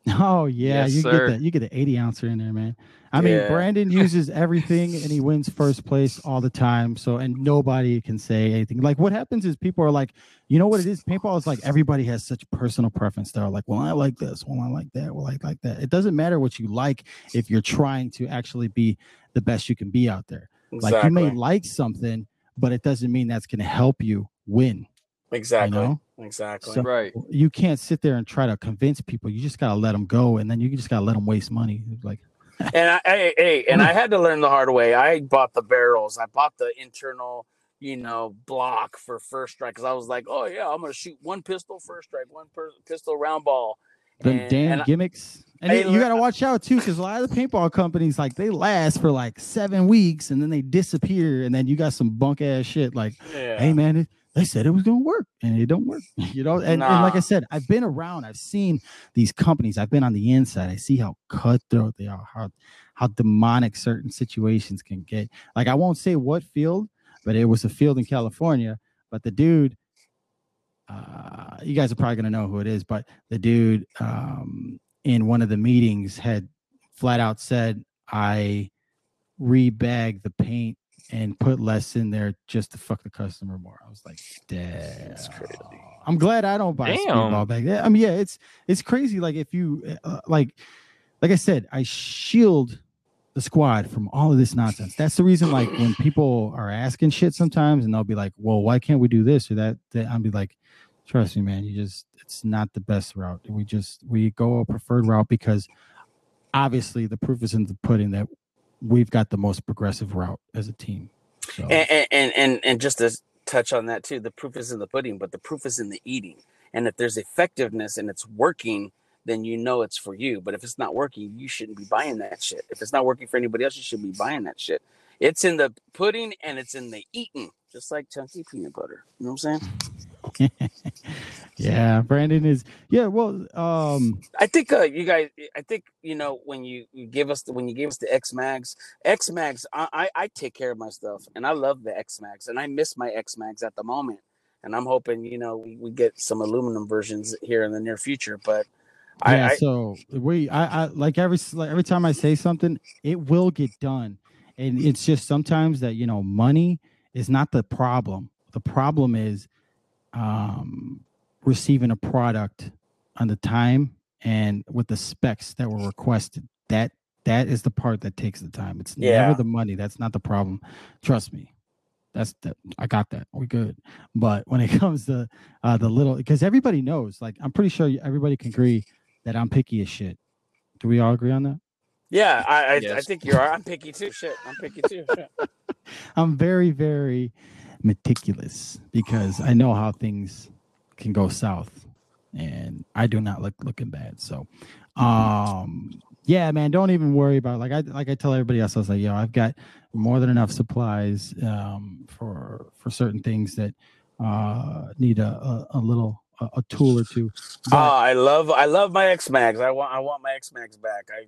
Speaker 3: Oh yeah,
Speaker 1: Yes,
Speaker 3: you
Speaker 1: sir.
Speaker 3: get that. You get an 80 ouncer in there, man. I mean,
Speaker 2: Yeah.
Speaker 3: Brandon uses everything and he wins first place all the time. So and nobody can say anything. Like what happens is people are like, you know what it is? Paintball is like everybody has such personal preference. They're like, well, I like this, well, I like that, well, I like that. It doesn't matter what you like if you're trying to actually be the best you can be out there.
Speaker 2: Exactly.
Speaker 3: Like you may like something, but it doesn't mean that's gonna help you win.
Speaker 2: exactly.
Speaker 3: know?
Speaker 2: Exactly.
Speaker 3: So-
Speaker 1: Right.
Speaker 3: You can't sit there and try to convince people. You just gotta let them go, and then you just gotta let them waste money. Like
Speaker 2: and I, hey, hey, and I had to learn the hard way. I bought the barrels. I bought the internal, you know, block for first strike because I was like, oh yeah, I'm gonna shoot one pistol first strike, one per- pistol round ball.
Speaker 3: the
Speaker 2: And-
Speaker 3: damn
Speaker 2: and I-
Speaker 3: gimmicks. And
Speaker 2: Hey,
Speaker 3: you, you gotta watch out too, because a lot of the paintball companies like they last for like seven weeks and then they disappear, and then you got some bunk ass shit like,
Speaker 2: yeah.
Speaker 3: hey man, it, they said it was gonna work and it don't work. You know, and, and like I said, I've been around, I've seen these companies, I've been on the inside, I see how cutthroat they are, how how demonic certain situations can get. Like I won't say what field, but it was a field in California. But the dude, uh, you guys are probably gonna know who it is, but the dude um, in one of the meetings had flat out said, "I rebag the paint and put less in there just to fuck the customer more." I was like, "Damn,
Speaker 2: That's crazy.
Speaker 3: I'm glad I don't buy a
Speaker 1: Damn.
Speaker 3: speedball bag. Yeah, I mean, yeah, it's it's crazy. Like if you uh, like, like I said, I shield the squad from all of this nonsense. That's the reason. Like when people are asking shit sometimes, and they'll be like, "Well, why can't we do this or that?" that I'll be like, "Trust me, man. You just it's not the best route. We just we go a preferred route because obviously the proof is in the pudding that we've got the most progressive route as a team." So,
Speaker 2: and, and- and and just to touch on that too the proof is in the pudding but the proof is in the eating. And if there's effectiveness and it's working then you know it's for you. But if it's not working you shouldn't be buying that shit. If it's not working for anybody else you should be buying that shit. It's in the pudding and it's in the eating just like chunky peanut butter. You know what i'm saying
Speaker 3: yeah, Brandon is. Yeah, well, um,
Speaker 2: I think uh, you guys. I think you know when you, you give us the, when you gave us the X Mags. X Mags. I, I I take care of my stuff, and I love the X Mags, and I miss my X Mags at the moment. And I'm hoping you know we, we get some aluminum versions here in the near future. But I,
Speaker 3: yeah.
Speaker 2: I
Speaker 3: so we, I, I like every like every time I say something, it will get done, and it's just sometimes that you know money is not the problem. The problem is um receiving a product on the time and with the specs that were requested. That that is the part that takes the time. It's
Speaker 2: Yeah.
Speaker 3: never the money. That's not the problem. Trust me. That's that I got that. We're good. But when it comes to uh the little because everybody knows, like I'm pretty sure everybody can agree that I'm picky as shit. Do we all agree on that?
Speaker 2: yeah, I I, I think you are. I'm picky too. Shit, I'm picky too.
Speaker 3: I'm very, very meticulous because I know how things can go south, and I do not look looking bad. So, um, yeah, man, don't even worry about like I like I tell everybody else. I was like, yo, I've got more than enough supplies um, for for certain things that uh need a a, a little a, a tool or two.
Speaker 2: Oh, I love I love my X Mags. I want I want my X Mags back. I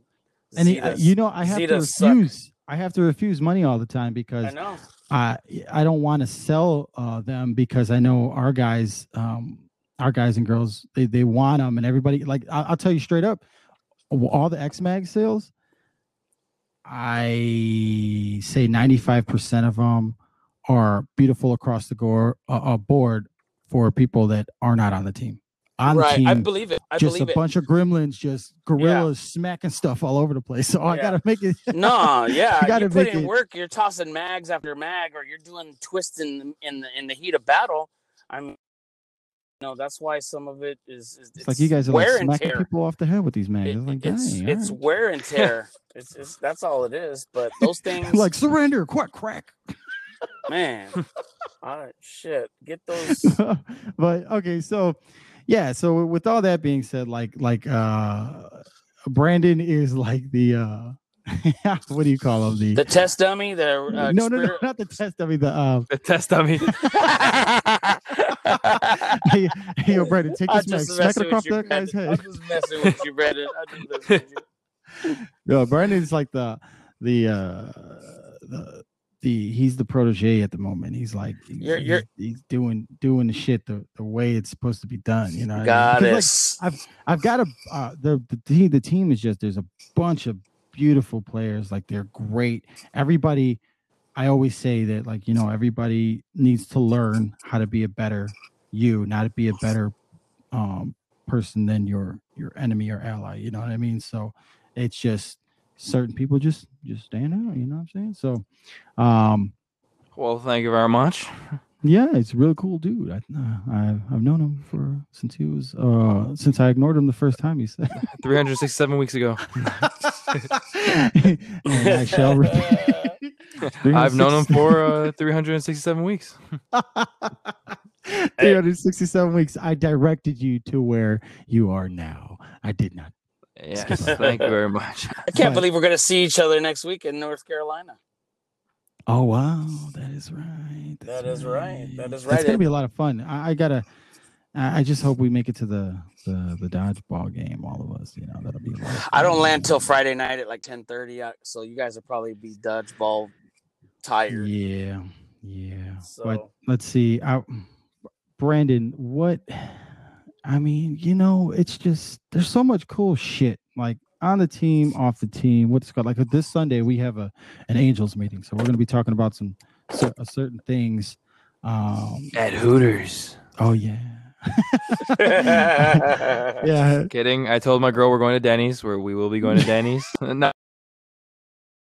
Speaker 3: and he- you know, I have to
Speaker 2: Zetas suck.
Speaker 3: I have to refuse money all the time because
Speaker 2: I know.
Speaker 3: I I don't want to sell uh, them because I know our guys, um, our guys and girls, they they want them, and everybody like I, I'll tell you straight up, all the X Mag sales, I say ninety five percent of them are beautiful across the gore, uh, uh, board for people that are not on the team. On the
Speaker 2: right,
Speaker 3: team,
Speaker 2: I believe it. I
Speaker 3: just a
Speaker 2: it.
Speaker 3: bunch of gremlins, just gorillas smacking stuff all over the place. So I
Speaker 2: Yeah.
Speaker 3: gotta make it.
Speaker 2: No, yeah,
Speaker 3: You gotta
Speaker 2: you put
Speaker 3: make
Speaker 2: in
Speaker 3: it-
Speaker 2: work. You're tossing mags after mag, or you're doing twists in in the in the heat of battle. I'm, no, that's why some of it is. is
Speaker 3: It's like you guys are like
Speaker 2: wear
Speaker 3: smacking
Speaker 2: tear.
Speaker 3: people off the head with these mags.
Speaker 2: It-
Speaker 3: It's like,
Speaker 2: it's
Speaker 3: dang,
Speaker 2: it's
Speaker 3: alright.
Speaker 2: wear and tear. it's, it's that's all it is. But those things,
Speaker 3: like surrender, quack, crack.
Speaker 2: man, all right, shit, get those.
Speaker 3: but okay, so yeah, so with all that being said, like like uh Brandon is like the uh what do you call him? The,
Speaker 2: The test dummy, the uh,
Speaker 3: no, no, no, not the test dummy. The uh,
Speaker 1: The test dummy.
Speaker 3: hey, hey, yo, Brandon, take this mag,
Speaker 2: just
Speaker 3: smack it across
Speaker 2: with you,
Speaker 3: that guy's head.
Speaker 2: I'm just messing with you, Brandon. I'm just messing with you.
Speaker 3: No, Brandon's like the the uh the the he's the protege at the moment. He's like he's,
Speaker 2: You're- you're-
Speaker 3: he's, doing doing the shit the, the way it's supposed to be done. You know, what I mean? Because, like,
Speaker 2: Goddess.
Speaker 3: I've got a uh, the the team. The team is just there's a bunch of beautiful players. Like they're great. Everybody, I always say that like you know everybody needs to learn how to be a better you, not to be a better um person than your your enemy or ally. You know what I mean? So it's just certain people just just stand out. You know what I'm saying? So um
Speaker 1: well, thank you very much.
Speaker 3: yeah, it's a really cool dude. I, uh, I've I've known him for since he was uh since I ignored him the first time he said.
Speaker 1: 367 weeks ago.
Speaker 3: I shall repeat.
Speaker 1: I've known him for uh, 367 weeks.
Speaker 3: 367 weeks. I directed you to where you are now. I did not.
Speaker 1: Yes, thank you very much.
Speaker 2: I can't
Speaker 3: But-
Speaker 2: believe we're gonna see each other next week in North Carolina.
Speaker 3: Oh wow, that is right.
Speaker 2: That is right. That is
Speaker 3: That's
Speaker 2: right.
Speaker 3: It's gonna be a lot of fun. I, I gotta. I I just hope we make it to the the the dodgeball game. All of us, you know, that'll be. A lot
Speaker 2: I don't land till Friday night at like ten thirty, uh, so you guys will probably be dodgeball tired.
Speaker 3: Yeah, yeah. But
Speaker 2: So
Speaker 3: let's see. I, Brandon, what? I mean, you know, it's just there's so much cool shit like on the team, off the team. What's called like this Sunday we have a an Angels meeting, so we're going to be talking about some cer- uh, certain things. Um,
Speaker 1: At Hooters.
Speaker 3: oh yeah, yeah.
Speaker 1: Kidding. I told my girl we're going to Denny's, where we will be going to Denny's. Not